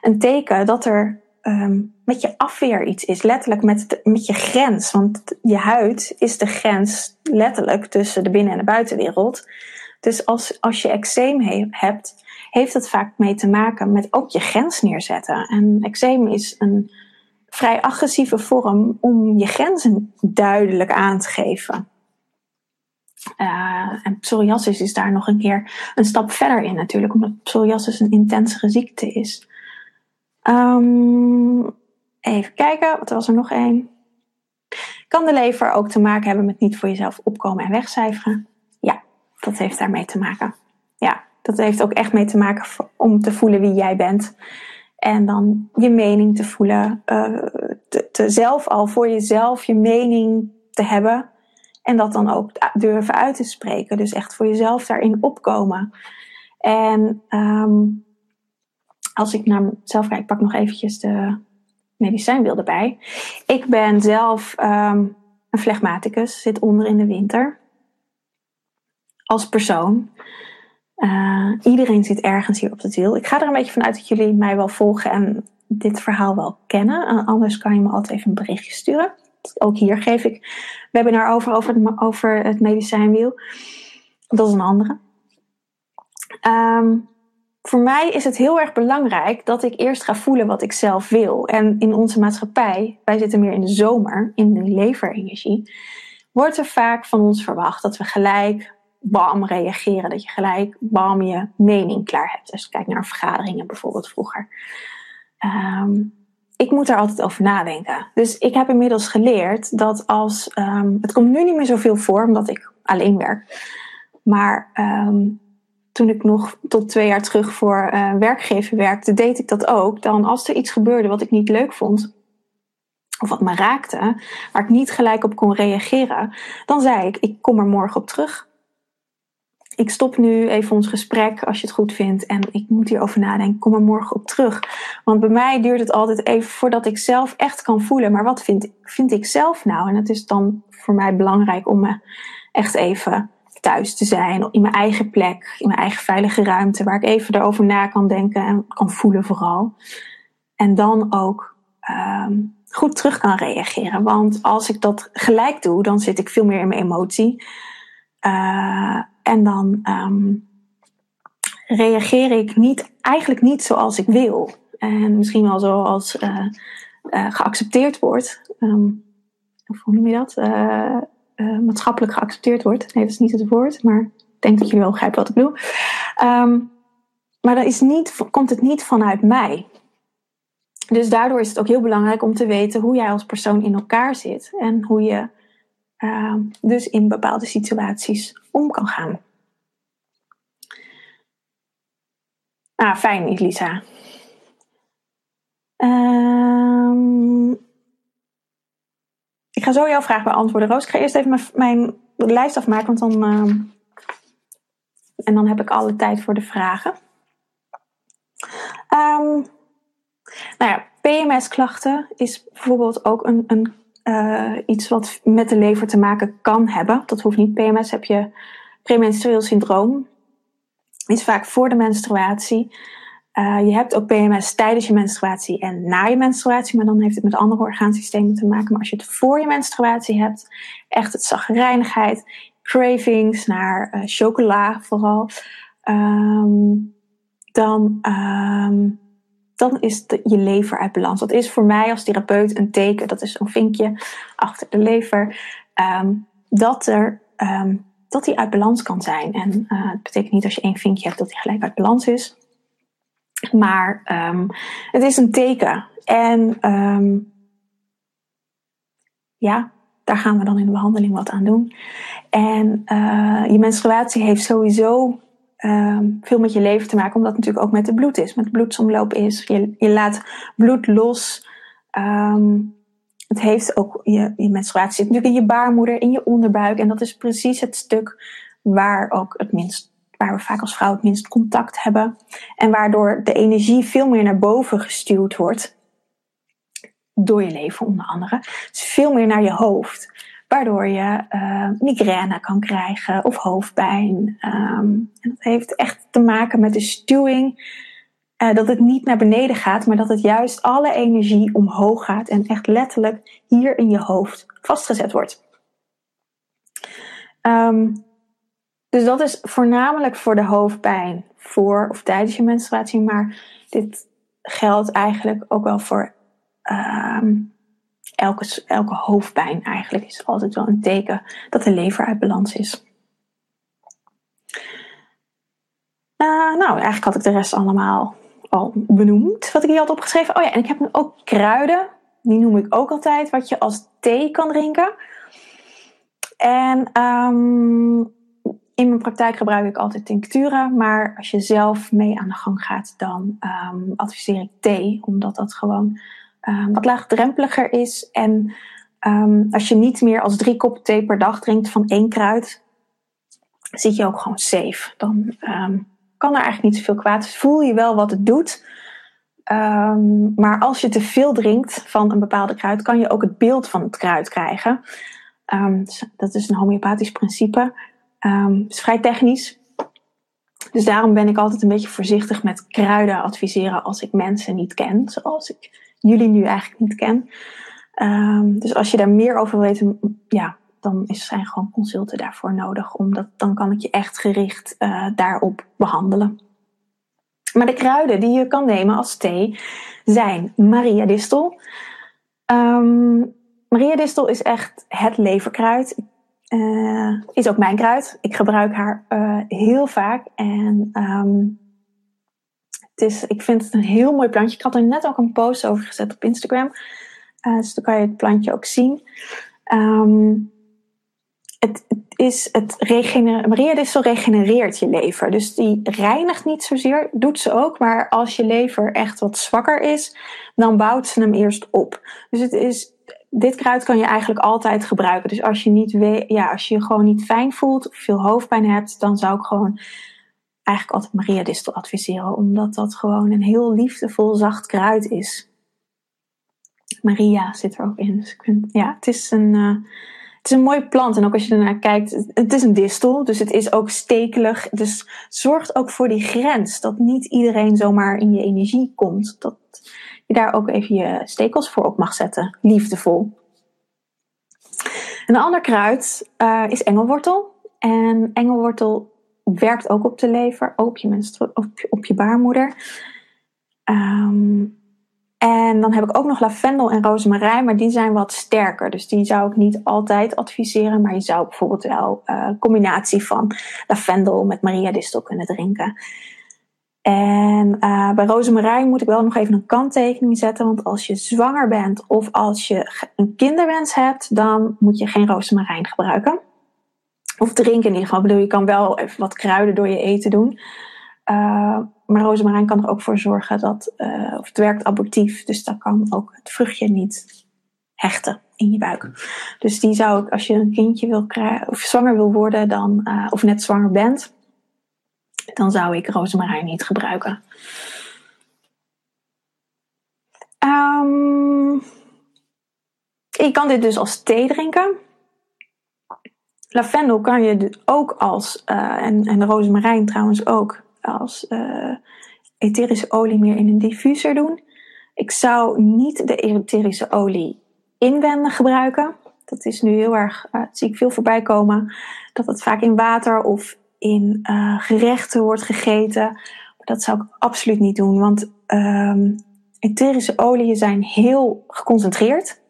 [SPEAKER 1] een teken dat er um, met je afweer iets is. Letterlijk met, met je grens. Want je huid is de grens letterlijk tussen de binnen- en de buitenwereld. Dus als, als je eczeem he, hebt, heeft het vaak mee te maken met ook je grens neerzetten. En eczeem is een vrij agressieve vorm om je grenzen duidelijk aan te geven. Uh, en psoriasis is daar nog een keer een stap verder in natuurlijk, omdat psoriasis een intensere ziekte is. Um, even kijken, wat was er nog één? Kan de lever ook te maken hebben met niet voor jezelf opkomen en wegcijferen? Ja, dat heeft daarmee te maken. Ja, dat heeft ook echt mee te maken om te voelen wie jij bent. En dan je mening te voelen. Te, te zelf al voor jezelf je mening te hebben en dat dan ook durven uit te spreken. Dus echt voor jezelf daarin opkomen. En um, als ik naar mezelf kijk, ik pak nog eventjes de medicijnbeelden erbij. Ik ben zelf um, een flegmaticus, zit onder in de winter. Als persoon. Uh, iedereen zit ergens hier op het wiel. Ik ga er een beetje vanuit dat jullie mij wel volgen en dit verhaal wel kennen. Anders kan je me altijd even een berichtje sturen ook hier geef ik webinar over, over het, over het medicijnwiel. Dat is een andere. Um, voor mij is het heel erg belangrijk dat ik eerst ga voelen wat ik zelf wil. En in onze maatschappij, wij zitten meer in de zomer, in de leverenergie, wordt er vaak van ons verwacht dat we gelijk bam reageren. Dat je gelijk bam je mening klaar hebt. Dus kijk naar vergaderingen bijvoorbeeld vroeger. Um, ik moet daar altijd over nadenken. Dus ik heb inmiddels geleerd dat als. Um, het komt nu niet meer zoveel voor, omdat ik alleen werk. Maar um, toen ik nog tot twee jaar terug voor uh, werkgever werkte, deed ik dat ook. Dan als er iets gebeurde wat ik niet leuk vond, of wat me raakte, waar ik niet gelijk op kon reageren, dan zei ik: Ik kom er morgen op terug ik stop nu even ons gesprek als je het goed vindt. En ik moet hierover nadenken. Kom er morgen op terug. Want bij mij duurt het altijd even voordat ik zelf echt kan voelen. Maar wat vind, vind ik zelf nou? En het is dan voor mij belangrijk om me echt even thuis te zijn. In mijn eigen plek. In mijn eigen veilige ruimte. Waar ik even erover na kan denken. En kan voelen vooral. En dan ook um, goed terug kan reageren. Want als ik dat gelijk doe, dan zit ik veel meer in mijn emotie. Uh, en dan um, reageer ik niet, eigenlijk niet zoals ik wil. En misschien wel zoals uh, uh, geaccepteerd wordt. Of hoe noem je dat? Uh, maatschappelijk geaccepteerd wordt. Nee, dat is niet het woord, maar ik denk dat jullie wel begrijpen wat ik bedoel. Um, maar dat is niet, komt het niet vanuit mij. Dus daardoor is het ook heel belangrijk om te weten hoe jij als persoon in elkaar zit en hoe je uh, dus in bepaalde situaties om kan gaan. Ah, fijn, Elisa. Um, ik ga zo jouw vraag beantwoorden, Roos. Ik ga eerst even mijn, mijn lijst afmaken, want dan. Uh, en dan heb ik alle tijd voor de vragen. Um, nou ja, PMS-klachten is bijvoorbeeld ook een, een uh, iets wat met de lever te maken kan hebben. Dat hoeft niet. PMS heb je premenstrueel syndroom. Is vaak voor de menstruatie. Uh, je hebt ook PMS tijdens je menstruatie en na je menstruatie, maar dan heeft het met andere orgaansystemen te maken. Maar als je het voor je menstruatie hebt, echt het zagrijnigheid, cravings naar uh, chocola vooral, um, dan um, dan is je lever uit balans. Dat is voor mij als therapeut een teken, dat is zo'n vinkje achter de lever, um, dat, er, dat die uit balans kan zijn. En uh, het betekent niet als je één vinkje hebt dat die gelijk uit balans is. Maar um, het is een teken. En ja, daar gaan we dan in de behandeling wat aan doen. En uh, je menstruatie heeft sowieso um, veel met je leven te maken, omdat het natuurlijk ook met het bloed is, met de bloedsomloop is. Je, je laat bloed los. Het heeft ook, je, je menstruatie zit natuurlijk in je baarmoeder, in je onderbuik. En dat is precies het stuk waar ook het minst, waar we vaak als vrouw het minst contact hebben. En waardoor de energie veel meer naar boven gestuurd wordt. Door je leven onder andere. Dus veel meer naar je hoofd waardoor je uh, migraine kan krijgen of hoofdpijn. Um, en dat heeft echt te maken met de stuwing. Uh, dat het niet naar beneden gaat, maar dat het juist alle energie omhoog gaat en echt letterlijk hier in je hoofd vastgezet wordt. Um, dus dat is voornamelijk voor de hoofdpijn voor of tijdens je menstruatie, maar dit geldt eigenlijk ook wel voor um, elke, elke hoofdpijn eigenlijk is altijd wel een teken dat de lever uit balans is. Uh, nou, eigenlijk had ik de rest allemaal al benoemd, wat ik hier had opgeschreven. Oh ja, en ik heb ook kruiden. Die noem ik ook altijd, wat je als thee kan drinken. En um, in mijn praktijk gebruik ik altijd tincturen, maar als je zelf mee aan de gang gaat, dan um, adviseer ik thee, omdat dat gewoon um, wat laagdrempeliger is. En um, als je niet meer als drie koppen thee per dag drinkt van één kruid, zit je ook gewoon safe. Dan kan er eigenlijk niet zoveel kwaad. Voel je wel wat het doet. maar als je te veel drinkt van een bepaalde kruid, kan je ook het beeld van het kruid krijgen. Dus dat is een homeopathisch principe. Het is vrij technisch. Dus daarom ben ik altijd een beetje voorzichtig met kruiden adviseren als ik mensen niet ken. Zoals ik jullie nu eigenlijk niet ken. Um, dus als je daar meer over weten, ja, dan is, zijn gewoon consulten daarvoor nodig. Omdat dan kan ik je echt gericht uh, daarop behandelen. Maar de kruiden die je kan nemen als thee zijn Maria Distel. Um, Maria Distel is echt het leverkruid. Uh, is ook mijn kruid. Ik gebruik haar uh, heel vaak. En um, het is, ik vind het een heel mooi plantje. Ik had er net ook een post over gezet op Instagram. Uh, dus dan kan je het plantje ook zien. Um, het, het, is het regener Maria Distel regenereert je lever. Dus die reinigt niet zozeer, doet ze ook. Maar als je lever echt wat zwakker is, dan bouwt ze hem eerst op. Dus het is, dit kruid kan je eigenlijk altijd gebruiken. Dus als je, niet ja, als je gewoon niet fijn voelt of veel hoofdpijn hebt, dan zou ik gewoon eigenlijk altijd Maria Distel adviseren, omdat dat gewoon een heel liefdevol, zacht kruid is. Maria zit er ook in. Dus ja, het is een, uh, het is een mooie plant. En ook als je ernaar kijkt, het is een distel, dus het is ook stekelig. Dus zorgt ook voor die grens, dat niet iedereen zomaar in je energie komt. Dat je daar ook even je stekels voor op mag zetten, liefdevol. Een ander kruid uh, is engelwortel. En engelwortel werkt ook op de lever, ook op je, op, op je baarmoeder. Um, en dan heb ik ook nog lavendel en rozemarijn, maar die zijn wat sterker. Dus die zou ik niet altijd adviseren. Maar je zou bijvoorbeeld wel uh, combinatie van lavendel met Maria Distel kunnen drinken. En uh, bij rozemarijn moet ik wel nog even een kanttekening zetten. Want als je zwanger bent of als je een kinderwens hebt, dan moet je geen rozemarijn gebruiken. Of drinken in ieder geval. Ik bedoel, je kan wel even wat kruiden door je eten doen. Uh, maar rozemarijn kan er ook voor zorgen dat, uh, of het werkt abortief. Dus dat kan ook het vruchtje niet hechten in je buik. Dus die zou ik, als je een kindje wil krijgen, of zwanger wil worden, dan, of net zwanger bent, dan zou ik rozemarijn niet gebruiken. Um, je kan dit dus als thee drinken. Lavendel kan je ook als, uh, en, en rozemarijn trouwens ook, als uh, etherische olie meer in een diffuser doen. Ik zou niet de etherische olie inwendig gebruiken. Dat is nu heel erg, dat zie ik veel voorbij komen, dat het vaak in water of in uh, gerechten wordt gegeten. Maar dat zou ik absoluut niet doen, want um, etherische oliën zijn heel geconcentreerd.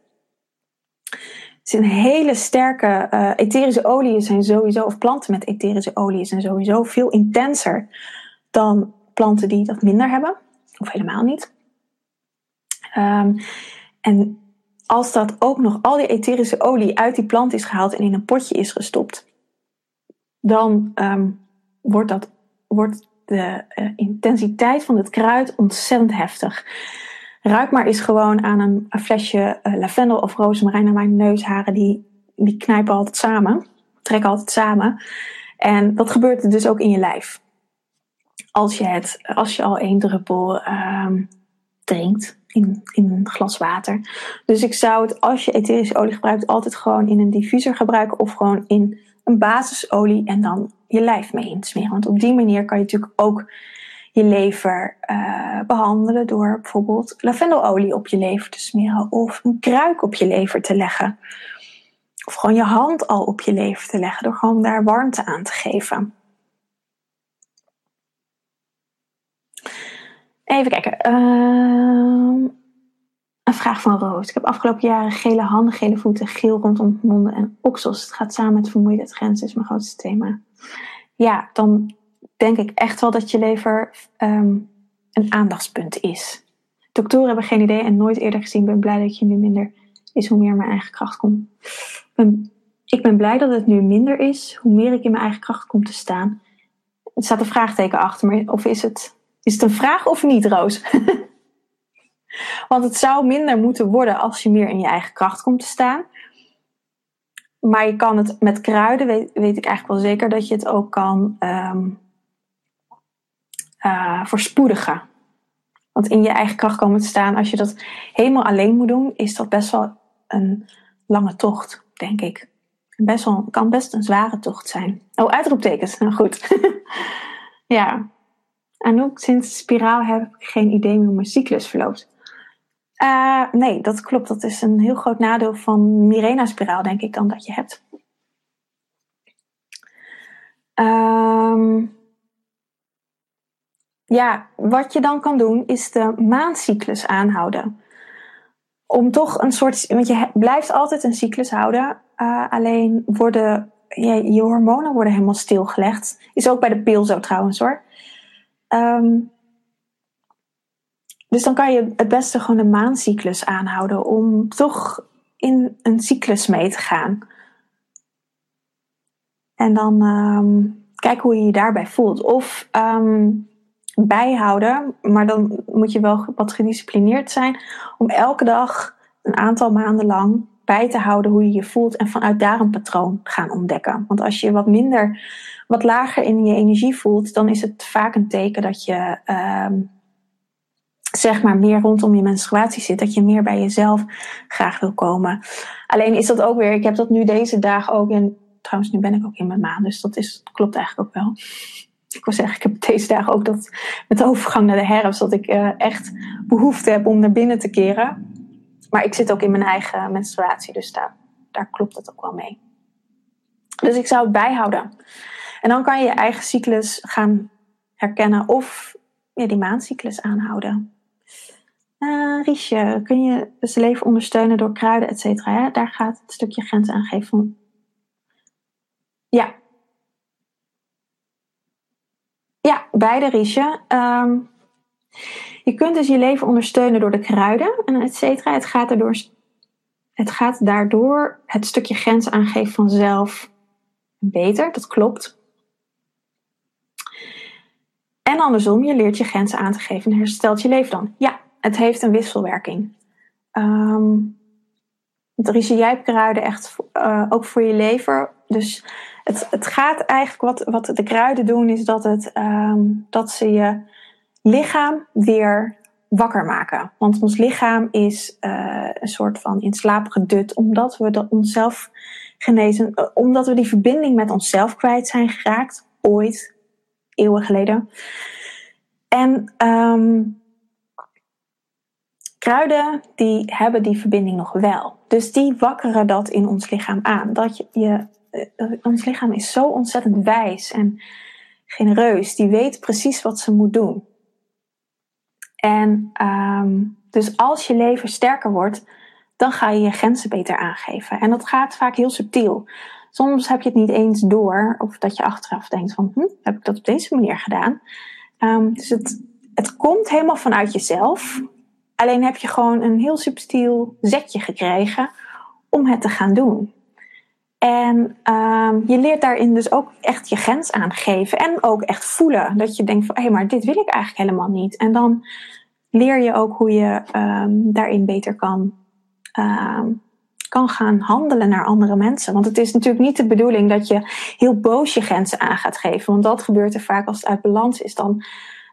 [SPEAKER 1] Het zijn hele sterke, uh, etherische oliën zijn sowieso, of planten met etherische oliën zijn sowieso veel intenser dan planten die dat minder hebben, of helemaal niet. Um, en als dat ook nog al die etherische olie uit die plant is gehaald en in een potje is gestopt, dan um, wordt, dat, wordt de uh, intensiteit van het kruid ontzettend heftig. Ruik maar eens gewoon aan een, flesje uh, lavendel of rozemarijn naar mijn neusharen. Die, die knijpen altijd samen, trekken altijd samen. En dat gebeurt dus ook in je lijf. Als je, het, als je al één druppel um, drinkt in, in een glas water. Dus ik zou het, als je etherische olie gebruikt, altijd gewoon in een diffuser gebruiken. Of gewoon in een basisolie en dan je lijf mee insmeren. Want op die manier kan je natuurlijk ook je lever uh, behandelen door bijvoorbeeld lavendelolie op je lever te smeren of een kruik op je lever te leggen. Of gewoon je hand al op je lever te leggen door gewoon daar warmte aan te geven. Even kijken. Uh, een vraag van Roos. Ik heb afgelopen jaren gele handen, gele voeten, geel rondom monden en oksels. Het gaat samen met vermoeidheid. Grens is mijn grootste thema. Ja, dan denk ik echt wel dat je lever um, een aandachtspunt is. Doktoren hebben geen idee en nooit eerder gezien. Ben blij dat je nu minder is, hoe meer mijn eigen kracht komt. Ik ben blij dat het nu minder is, hoe meer ik in mijn eigen kracht kom te staan. Er staat een vraagteken achter me. Of is het, is het een vraag of niet, Roos? Want het zou minder moeten worden als je meer in je eigen kracht komt te staan. Maar je kan het met kruiden, weet, ik eigenlijk wel zeker, dat je het ook kan um, verspoedigen. Want in je eigen kracht komen te staan, als je dat helemaal alleen moet doen, is dat best wel een lange tocht, denk ik. Best wel, kan best een zware tocht zijn. Oh, uitroeptekens. Nou goed. ja. Anouk, sinds de spiraal heb ik geen idee meer hoe mijn cyclus verloopt. Uh, nee, dat klopt. Dat is een heel groot nadeel van Mirena-spiraal, denk ik, dan dat je hebt. Um, ja, wat je dan kan doen, is de maancyclus aanhouden. Om toch een soort. Want je blijft altijd een cyclus houden. Uh, alleen worden. Je hormonen worden helemaal stilgelegd. Is ook bij de pil zo trouwens hoor. Um, dus dan kan je het beste gewoon de maancyclus aanhouden om toch in een cyclus mee te gaan. En dan um, kijken hoe je je daarbij voelt. Of um, bijhouden, maar dan moet je wel wat gedisciplineerd zijn om elke dag een aantal maanden lang bij te houden hoe je je voelt en vanuit daar een patroon gaan ontdekken. Want als je wat minder, wat lager in je energie voelt, dan is het vaak een teken dat je um, zeg maar meer rondom je menstruatie zit, dat je meer bij jezelf graag wil komen. Alleen is dat ook weer, ik heb dat nu deze dagen ook en trouwens nu ben ik ook in mijn maan, dus dat is, klopt eigenlijk ook wel. Ik wil zeggen, ik heb deze dagen ook dat met de overgang naar de herfst, dat ik uh, echt behoefte heb om naar binnen te keren. Maar ik zit ook in mijn eigen menstruatie, dus daar, daar klopt het ook wel mee. Dus ik zou het bijhouden. En dan kan je je eigen cyclus gaan herkennen of ja, die maandcyclus aanhouden. Uh, Riesje, kun je dus leven ondersteunen door kruiden, et cetera? Daar gaat het stukje grens aangeven. Ja. Ja, beide Riesje. Ehm, je kunt dus je leven ondersteunen door de kruiden en et cetera. Het gaat, erdoor, het gaat daardoor het stukje grens aangeven vanzelf beter. Dat klopt. En andersom, je leert je grenzen aan te geven en herstelt je leven dan. Ja, het heeft een wisselwerking. Um, het jij kruiden echt uh, ook voor je lever. Dus het, het gaat eigenlijk, wat, wat de kruiden doen, is dat, het, um, dat ze je lichaam weer wakker maken. Want ons lichaam is uh, een soort van in slaap gedut, omdat we de, onszelf genezen, uh, omdat we die verbinding met onszelf kwijt zijn geraakt, ooit, eeuwen geleden. En um, kruiden die hebben die verbinding nog wel. Dus die wakkeren dat in ons lichaam aan. Dat je, eh, ons lichaam is zo ontzettend wijs en genereus. Die weet precies wat ze moet doen. En um, dus als je leven sterker wordt, dan ga je je grenzen beter aangeven. En dat gaat vaak heel subtiel. Soms heb je het niet eens door, of dat je achteraf denkt van, hm, heb ik dat op deze manier gedaan? Um, dus het, het komt helemaal vanuit jezelf. Alleen heb je gewoon een heel subtiel zetje gekregen om het te gaan doen. En um, je leert daarin dus ook echt je grens aangeven. En ook echt voelen. Dat je denkt van, hé, hey, maar dit wil ik eigenlijk helemaal niet. En dan leer je ook hoe je um, daarin beter kan, um, kan gaan handelen naar andere mensen. Want het is natuurlijk niet de bedoeling dat je heel boos je grenzen aan gaat geven. Want dat gebeurt er vaak als het uit balans is. Dan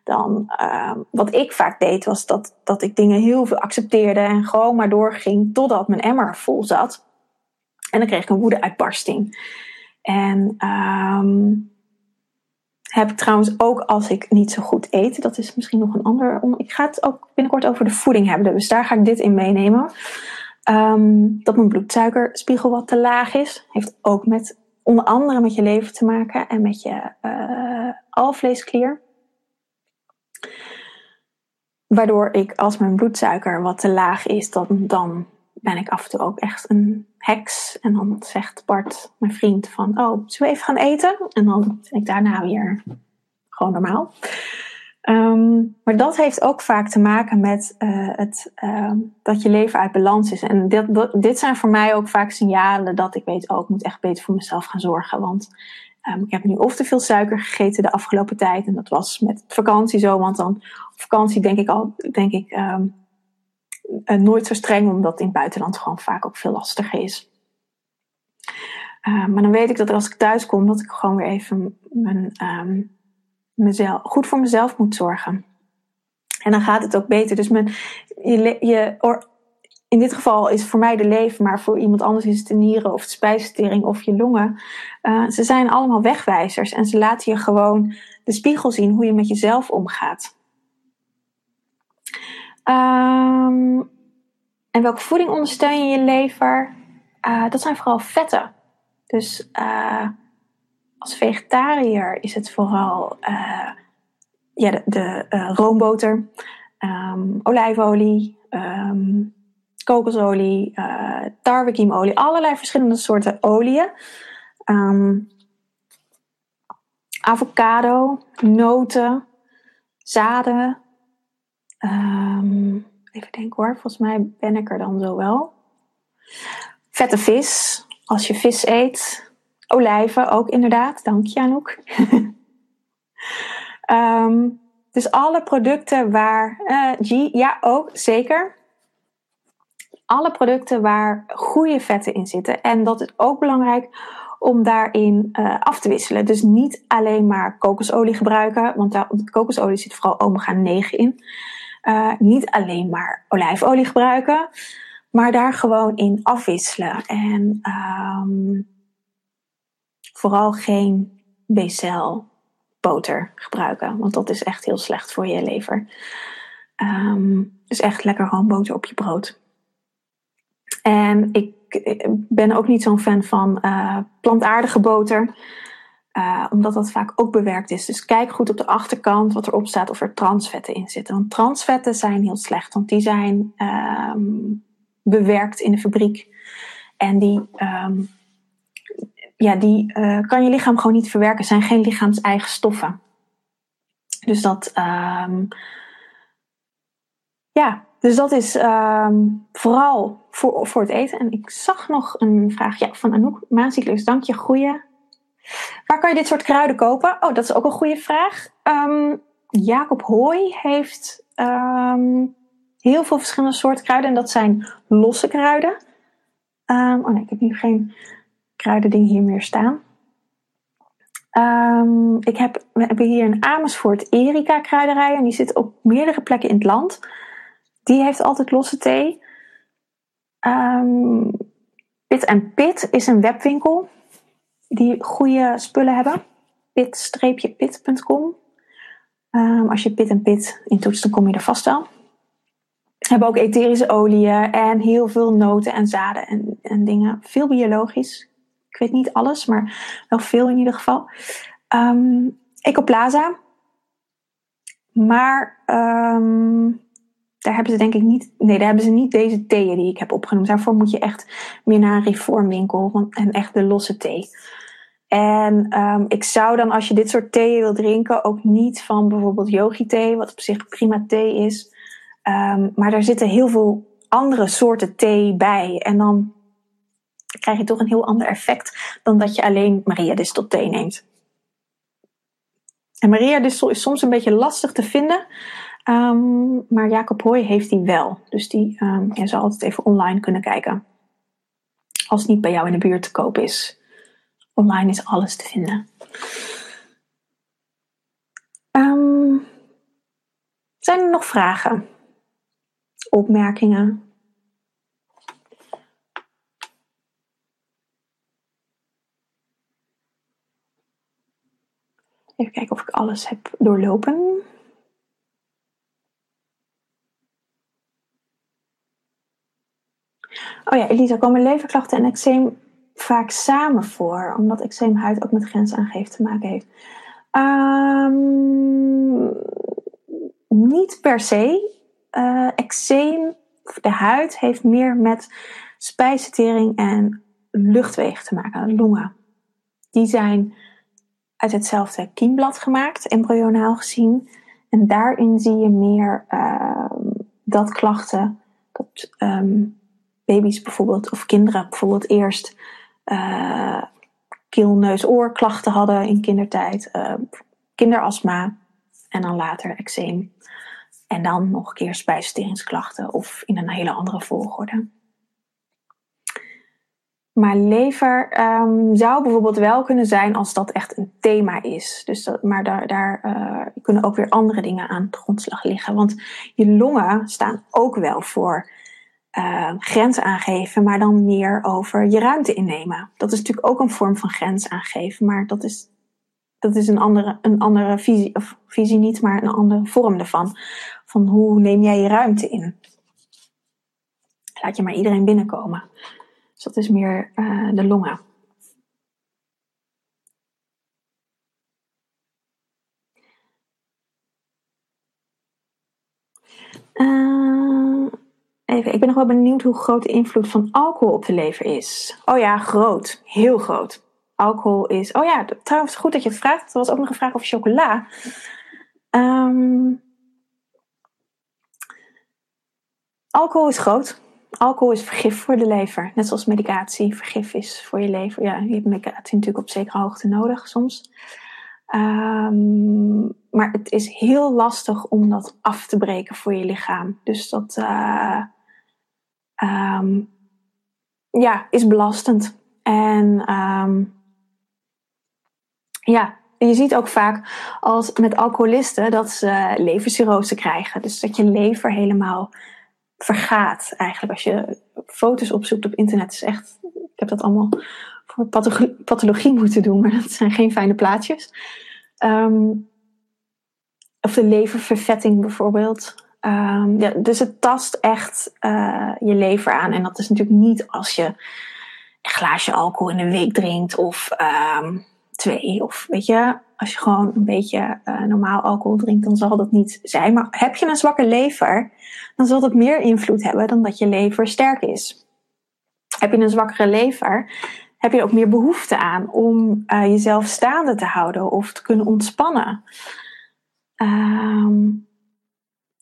[SPEAKER 1] dan uh, wat ik vaak deed, was dat, dat ik dingen heel veel accepteerde en gewoon maar doorging totdat mijn emmer vol zat. En dan kreeg ik een woede-uitbarsting. En um, heb ik trouwens ook als ik niet zo goed eet, dat is misschien nog een ander. Ik ga het ook binnenkort over de voeding hebben, dus daar ga ik dit in meenemen. Um, dat mijn bloedsuikerspiegel wat te laag is, heeft ook met onder andere met je lever te maken en met je uh, alvleesklier. Waardoor ik, als mijn bloedsuiker wat te laag is, dan, dan ben ik af en toe ook echt een heks. En dan zegt Bart, mijn vriend, van, oh, zullen we even gaan eten? En dan ben ik daarna weer gewoon normaal. Um, maar dat heeft ook vaak te maken met uh, het, uh, dat je leven uit balans is. En dit, dit zijn voor mij ook vaak signalen dat ik weet, oh, ik moet echt beter voor mezelf gaan zorgen. Want um, ik heb nu of te veel suiker gegeten de afgelopen tijd. En dat was met vakantie zo, want dan op vakantie denk ik al, denk ik, um, uh, nooit zo streng, omdat in het buitenland gewoon vaak ook veel lastiger is. Uh, maar dan weet ik dat als ik thuis kom, dat ik gewoon weer even mijn, mezelf, goed voor mezelf moet zorgen. En dan gaat het ook beter. Dus mijn, je, je in dit geval is voor mij de lever, maar voor iemand anders is het de nieren of de spijsvertering of je longen. Uh, ze zijn allemaal wegwijzers en ze laten je gewoon de spiegel zien hoe je met jezelf omgaat. Um, en welke voeding ondersteun je je lever? Uh, dat zijn vooral vetten. Dus uh, als vegetariër is het vooral ja, de, roomboter, um, olijfolie, um, kokosolie, uh, tarwekiemolie, allerlei verschillende soorten oliën. Um, avocado, noten, zaden. Um, even denken hoor, volgens mij ben ik er dan zo wel. Vette vis, als je vis eet. Olijven ook inderdaad, dank je Anouk. um, dus alle producten waar, uh, G, ja ook, zeker alle producten waar goede vetten in zitten. En dat is ook belangrijk om daarin uh, af te wisselen. Dus niet alleen maar kokosolie gebruiken, want daar, kokosolie zit vooral omega 9 in. Uh, niet alleen maar olijfolie gebruiken, maar daar gewoon in afwisselen. En um, vooral geen becel boter gebruiken, want dat is echt heel slecht voor je lever. Um, dus echt lekker gewoon op je brood. En ik ben ook niet zo'n fan van uh, plantaardige boter. Uh, omdat dat vaak ook bewerkt is. Dus kijk goed op de achterkant wat erop staat of er transvetten in zitten. Want transvetten zijn heel slecht, want die zijn um, bewerkt in de fabriek. En die, um, ja, die uh, kan je lichaam gewoon niet verwerken. Zijn geen lichaams-eigen stoffen. Dus dat, um, ja, dus dat is um, vooral voor, voor het eten. En ik zag nog een vraag ja, van Anouk Maancyclus. Dank je, goeie. Waar kan je dit soort kruiden kopen? Oh, dat is ook een goede vraag. Um, Jacob Hooi heeft heel veel verschillende soorten kruiden. En dat zijn losse kruiden. oh nee, ik heb nu geen kruidending hier meer staan. Ik heb, we hebben hier in Amersfoort Erika kruiderij en die zit op meerdere plekken in het land. Die heeft altijd losse thee. Um, Pit en Pit is een webwinkel die goede spullen hebben. pit-pit.com um, Als je Pit en Pit intoetst, dan kom je er vast wel. We hebben ook etherische oliën en heel veel noten en zaden en, en dingen. Veel biologisch. Ik weet niet alles, maar wel veel in ieder geval. Um, Ecoplaza. Maar um, daar hebben ze denk ik niet. Nee, daar hebben ze niet deze theeën die ik heb opgenoemd. Daarvoor moet je echt meer naar een reformwinkel en echt de losse thee. En um, ik zou dan, als je dit soort thee wil drinken, ook niet van bijvoorbeeld yogi thee, wat op zich prima thee is. Um, maar daar zitten heel veel andere soorten thee bij. En dan krijg je toch een heel ander effect dan dat je alleen Maria Distel thee neemt. En Maria Distel is soms een beetje lastig te vinden. Um, maar Jacob Hooi heeft die wel. Dus die um, je zal altijd even online kunnen kijken. Als het niet bij jou in de buurt te koop is. Online is alles te vinden. Um, zijn er nog vragen? Opmerkingen? Even kijken of ik alles heb doorlopen. Oh ja, Elisa, komen leverklachten en eczeem vaak samen voor? Omdat eczeemhuid ook met grensaangeven te maken heeft. Um, niet per se. Uh, eczeem, de huid, heeft meer met spijsvertering en luchtwegen te maken, longen. Die zijn uit hetzelfde kiemblad gemaakt, embryonaal gezien. En daarin zie je meer uh, dat klachten, dat um, baby's bijvoorbeeld, of kinderen bijvoorbeeld eerst uh, keel, neus, oorklachten hadden in kindertijd, uh, kinderastma en dan later eczeem. En dan nog een keer spijsverteringsklachten of in een hele andere volgorde. Maar lever um, zou bijvoorbeeld wel kunnen zijn als dat echt een thema is. Dus dat, maar daar, daar uh, kunnen ook weer andere dingen aan grondslag liggen. Want je longen staan ook wel voor uh, grens aangeven, maar dan meer over je ruimte innemen. Dat is natuurlijk ook een vorm van grens aangeven, maar dat is, dat is een, andere, een andere visie, of visie niet, maar een andere vorm ervan. Van hoe neem jij je ruimte in? Laat je maar iedereen binnenkomen. Dus dat is meer uh, de longen. Uh, even, ik ben nog wel benieuwd hoe groot de invloed van alcohol op de lever is. Oh ja, groot. Heel groot. Alcohol is. Oh ja, trouwens, goed dat je het vraagt. Er was ook nog een vraag over chocola. Um, alcohol is groot alcohol is vergif voor de lever. Net zoals medicatie vergif is voor je lever. Ja, je hebt medicatie natuurlijk op zekere hoogte nodig soms. Um, maar het is heel lastig om dat af te breken voor je lichaam. Dus dat uh, um, ja, is belastend. En um, ja, je ziet ook vaak als met alcoholisten dat ze levercirrose krijgen. Dus dat je lever helemaal vergaat eigenlijk. Als je foto's opzoekt op internet, is echt. Ik heb dat allemaal voor pathologie moeten doen, maar dat zijn geen fijne plaatjes. Um, of de leververvetting bijvoorbeeld. Um, ja, dus het tast echt uh, je lever aan. En dat is natuurlijk niet als je een glaasje alcohol in een week drinkt of um, twee. Of weet je, als je gewoon een beetje uh, normaal alcohol drinkt, dan zal dat niet zijn. Maar heb je een zwakke lever, dan zal dat meer invloed hebben dan dat je lever sterk is. Heb je een zwakkere lever, heb je ook meer behoefte aan om uh, jezelf staande te houden of te kunnen ontspannen. Ehm,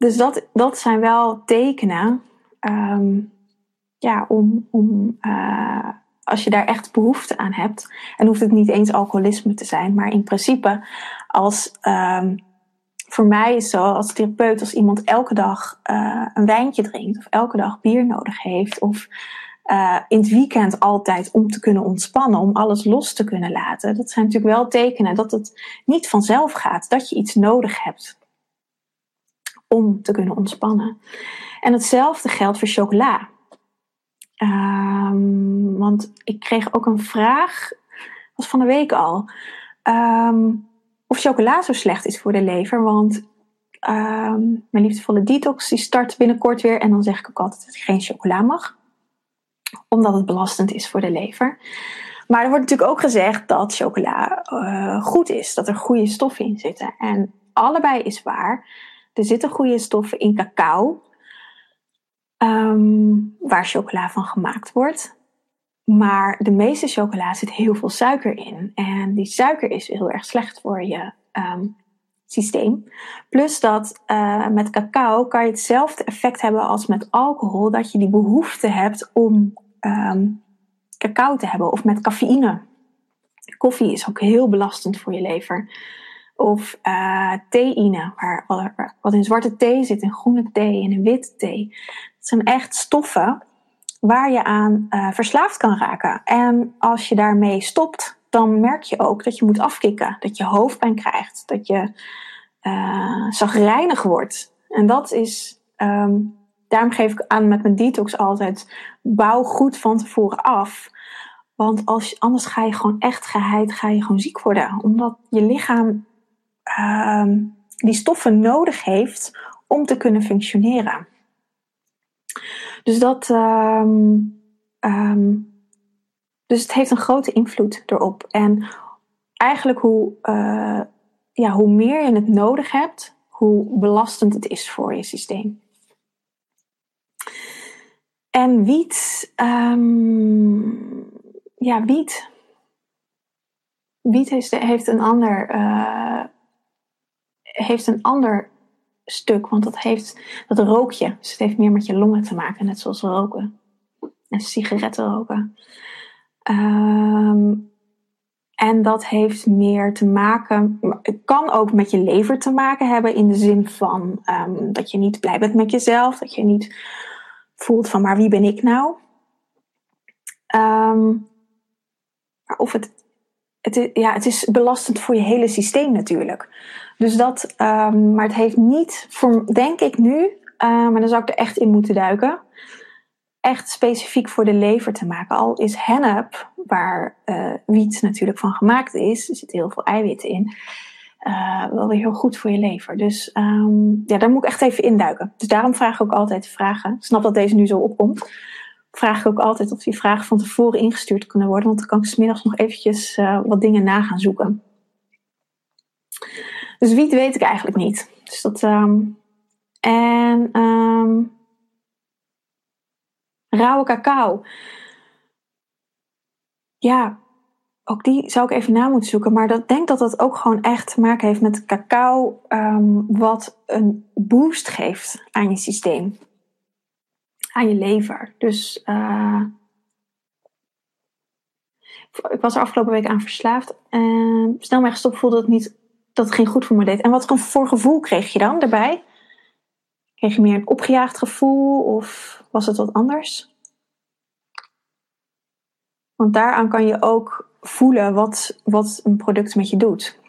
[SPEAKER 1] dus dat, dat zijn wel tekenen ehm, ja, om, om uh, als je daar echt behoefte aan hebt, en hoeft het niet eens alcoholisme te zijn, maar in principe als um, voor mij is zo als therapeut, als iemand elke dag uh, een wijntje drinkt, of elke dag bier nodig heeft, of uh, in het weekend altijd om te kunnen ontspannen, om alles los te kunnen laten. Dat zijn natuurlijk wel tekenen dat het niet vanzelf gaat, dat je iets nodig hebt om te kunnen ontspannen. En hetzelfde geldt voor chocola. Um, want ik kreeg ook een vraag, was van de week al, um, of chocola zo slecht is voor de lever. Want um, mijn liefdevolle detox die start binnenkort weer. En dan zeg ik ook altijd dat ik geen chocola mag. Omdat het belastend is voor de lever. Maar er wordt natuurlijk ook gezegd dat chocola uh, goed is. Dat er goede stoffen in zitten. En allebei is waar. Er zitten goede stoffen in cacao. Um, waar chocola van gemaakt wordt. Maar de meeste chocola zit heel veel suiker in. En die suiker is heel erg slecht voor je um, systeem. Plus dat uh, met cacao kan je hetzelfde effect hebben als met alcohol. Dat je die behoefte hebt om um, cacao te hebben. Of met cafeïne. Koffie is ook heel belastend voor je lever. Of uh, theïne, waar, wat in zwarte thee zit, in groene thee en in witte thee. Dat zijn echt stoffen waar je aan uh, verslaafd kan raken. En als je daarmee stopt, dan merk je ook dat je moet afkicken. Dat je hoofdpijn krijgt. Dat je uh, wordt. En dat is, um, daarom geef ik aan met mijn detox altijd, bouw goed van tevoren af. Want als, anders ga je gewoon echt geheid, ga je gewoon ziek worden. Omdat je lichaam um, die stoffen nodig heeft om te kunnen functioneren. Dus dat. Um, um, dus het heeft een grote invloed erop. En eigenlijk hoe, uh, ja, hoe meer je het nodig hebt, hoe belastend het is voor je systeem. En wiet, ja, wiet. Wiet heeft, heeft een ander, uh, heeft een ander stuk, want dat heeft dat rook je. Dus het heeft meer met je longen te maken, net zoals roken. En sigaretten roken. Um, en dat heeft meer te maken, het kan ook met je lever te maken hebben in de zin van um, dat je niet blij bent met jezelf, dat je niet voelt van maar wie ben ik nou? Um, of het, het, ja, het is belastend voor je hele systeem natuurlijk. Dus dat, um, maar het heeft niet, voor, denk ik nu, uh, maar dan zou ik er echt in moeten duiken, echt specifiek voor de lever te maken. Al is hennep, waar uh, wiet natuurlijk van gemaakt is, er zitten heel veel eiwitten in, uh, wel weer heel goed voor je lever. Dus um, ja, daar moet ik echt even induiken. Dus daarom vraag ik ook altijd vragen. Ik snap dat deze nu zo opkomt. Vraag ik ook altijd of die vragen van tevoren ingestuurd kunnen worden, want dan kan ik smiddags nog eventjes wat dingen na gaan zoeken. Dus wiet weet ik eigenlijk niet. Dus dat, um, en um, rauwe cacao. Ja, ook die zou ik even na moeten zoeken. Maar ik denk dat dat ook gewoon echt te maken heeft met cacao, um, wat een boost geeft aan je systeem. Aan je lever. Dus uh, ik was er afgelopen week aan verslaafd. En snel mee gestopt voelde het niet dat het geen goed voor me deed. En wat voor gevoel kreeg je dan daarbij? Kreeg je meer een opgejaagd gevoel of was het wat anders? Want daaraan kan je ook voelen wat, wat een product met je doet.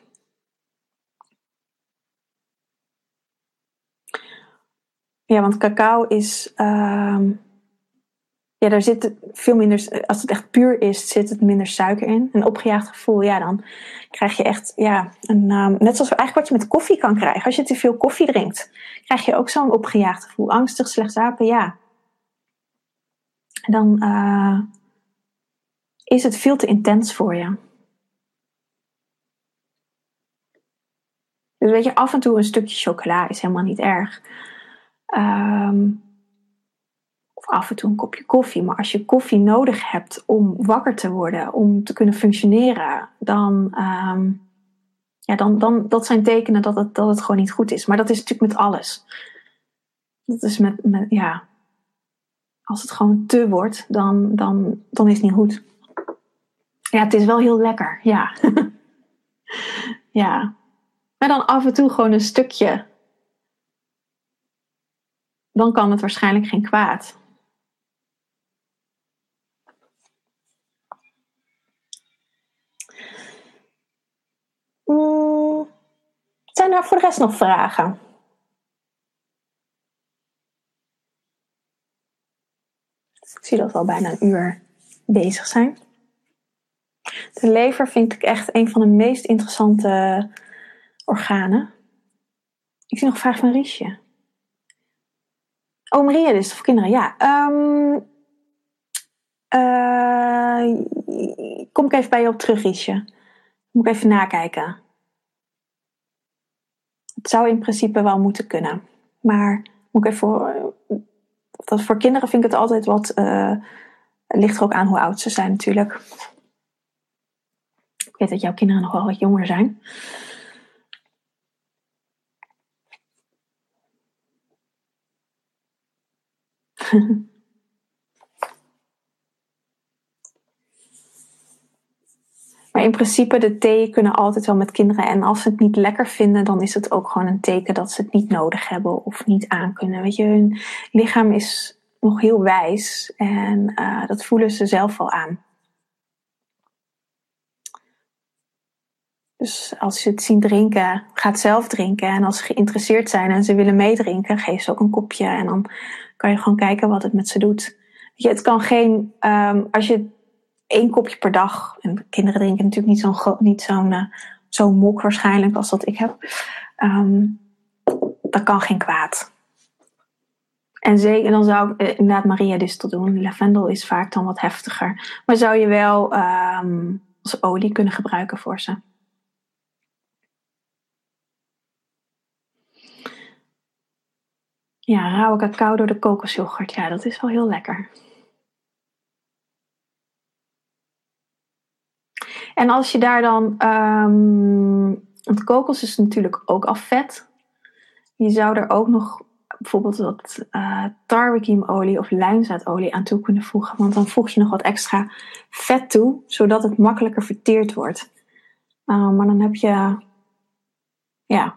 [SPEAKER 1] Ja, want cacao is. Uh, ja, daar zit veel minder, als het echt puur is, zit het minder suiker in. Een opgejaagd gevoel, ja, dan krijg je echt, ja, een, um, net zoals eigenlijk wat je met koffie kan krijgen. Als je te veel koffie drinkt, krijg je ook zo'n opgejaagd gevoel. Angstig, slecht slapen, ja. Dan uh, is het veel te intens voor je. Dus weet je, af en toe een stukje chocola is helemaal niet erg. Um, af en toe een kopje koffie. Maar als je koffie nodig hebt om wakker te worden, om te kunnen functioneren, dan um, ja, dan, dan, dat zijn tekenen dat het, dat het gewoon niet goed is. Maar dat is natuurlijk met alles. Dat is met, met ja, als het gewoon te wordt, dan, dan, dan is het niet goed. Ja, het is wel heel lekker, ja. ja. Maar dan af en toe gewoon een stukje. Dan kan het waarschijnlijk geen kwaad. Er voor de rest nog vragen? Ik zie dat we al bijna een uur bezig zijn. De lever vind ik echt een van de meest interessante organen. Ik zie nog een vraag van Riesje. Oh, Maria, dus voor kinderen. Ja. Um, uh, kom ik even bij je op terug, Riesje. Moet ik even nakijken. Het zou in principe wel moeten kunnen. Maar moet ik even voor, dat voor kinderen vind ik het altijd wat. Het ligt er ook aan hoe oud ze zijn, natuurlijk. Ik weet dat jouw kinderen nog wel wat jonger zijn. Maar in principe, de thee kunnen altijd wel met kinderen. En als ze het niet lekker vinden, dan is het ook gewoon een teken dat ze het niet nodig hebben of niet aankunnen. Weet je, hun lichaam is nog heel wijs en uh, dat voelen ze zelf wel aan. Dus als je het zien drinken, gaat zelf drinken. En als ze geïnteresseerd zijn en ze willen meedrinken, geef ze ook een kopje. En dan kan je gewoon kijken wat het met ze doet. Weet je, het kan geen, um, als je één kopje per dag. En kinderen drinken natuurlijk niet zo'n niet zo'n uh, zo'n mok waarschijnlijk als dat ik heb. Um, dat kan geen kwaad. En zeker, dan zou ik uh, inderdaad Maria distel doen. Lavendel is vaak dan wat heftiger. Maar zou je wel um, als olie kunnen gebruiken voor ze. Ja, rauwe cacao door de kokosyoghurt. Ja, dat is wel heel lekker. En als je daar dan, um, want kokos is natuurlijk ook al vet. Je zou er ook nog bijvoorbeeld wat uh, tarwekiemolie of lijnzaadolie aan toe kunnen voegen. Want dan voeg je nog wat extra vet toe, zodat het makkelijker verteerd wordt. Uh, maar dan heb je, ja.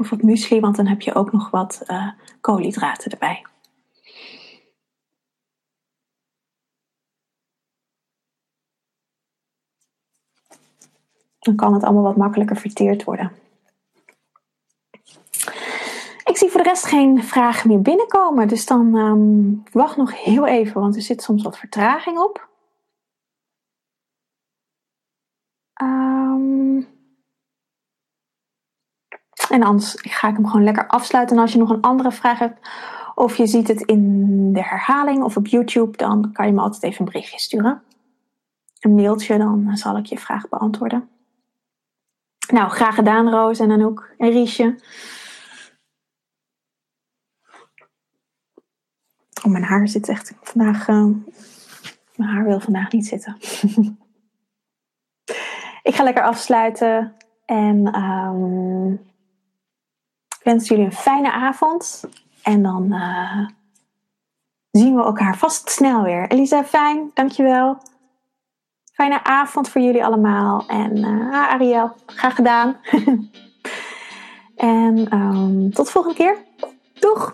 [SPEAKER 1] Of wat muesli, want dan heb je ook nog wat uh, koolhydraten erbij. Dan kan het allemaal wat makkelijker verteerd worden. Ik zie voor de rest geen vragen meer binnenkomen. Dus dan um, wacht nog heel even, want er zit soms wat vertraging op. Um, en anders ga ik hem gewoon lekker afsluiten. En als je nog een andere vraag hebt, of je ziet het in de herhaling of op YouTube, dan kan je me altijd even een berichtje sturen. Een mailtje, dan zal ik je vraag beantwoorden. Nou, graag gedaan Roos en Anouk en Riesje. Oh, mijn haar zit echt vandaag... Uh, mijn haar wil vandaag niet zitten. ik ga lekker afsluiten. En um, ik wens jullie een fijne avond. En dan uh, zien we elkaar vast snel weer. Elisa, fijn. Dankjewel. Fijne avond voor jullie allemaal. En uh, Ariel, graag gedaan. en um, tot de volgende keer. Doeg!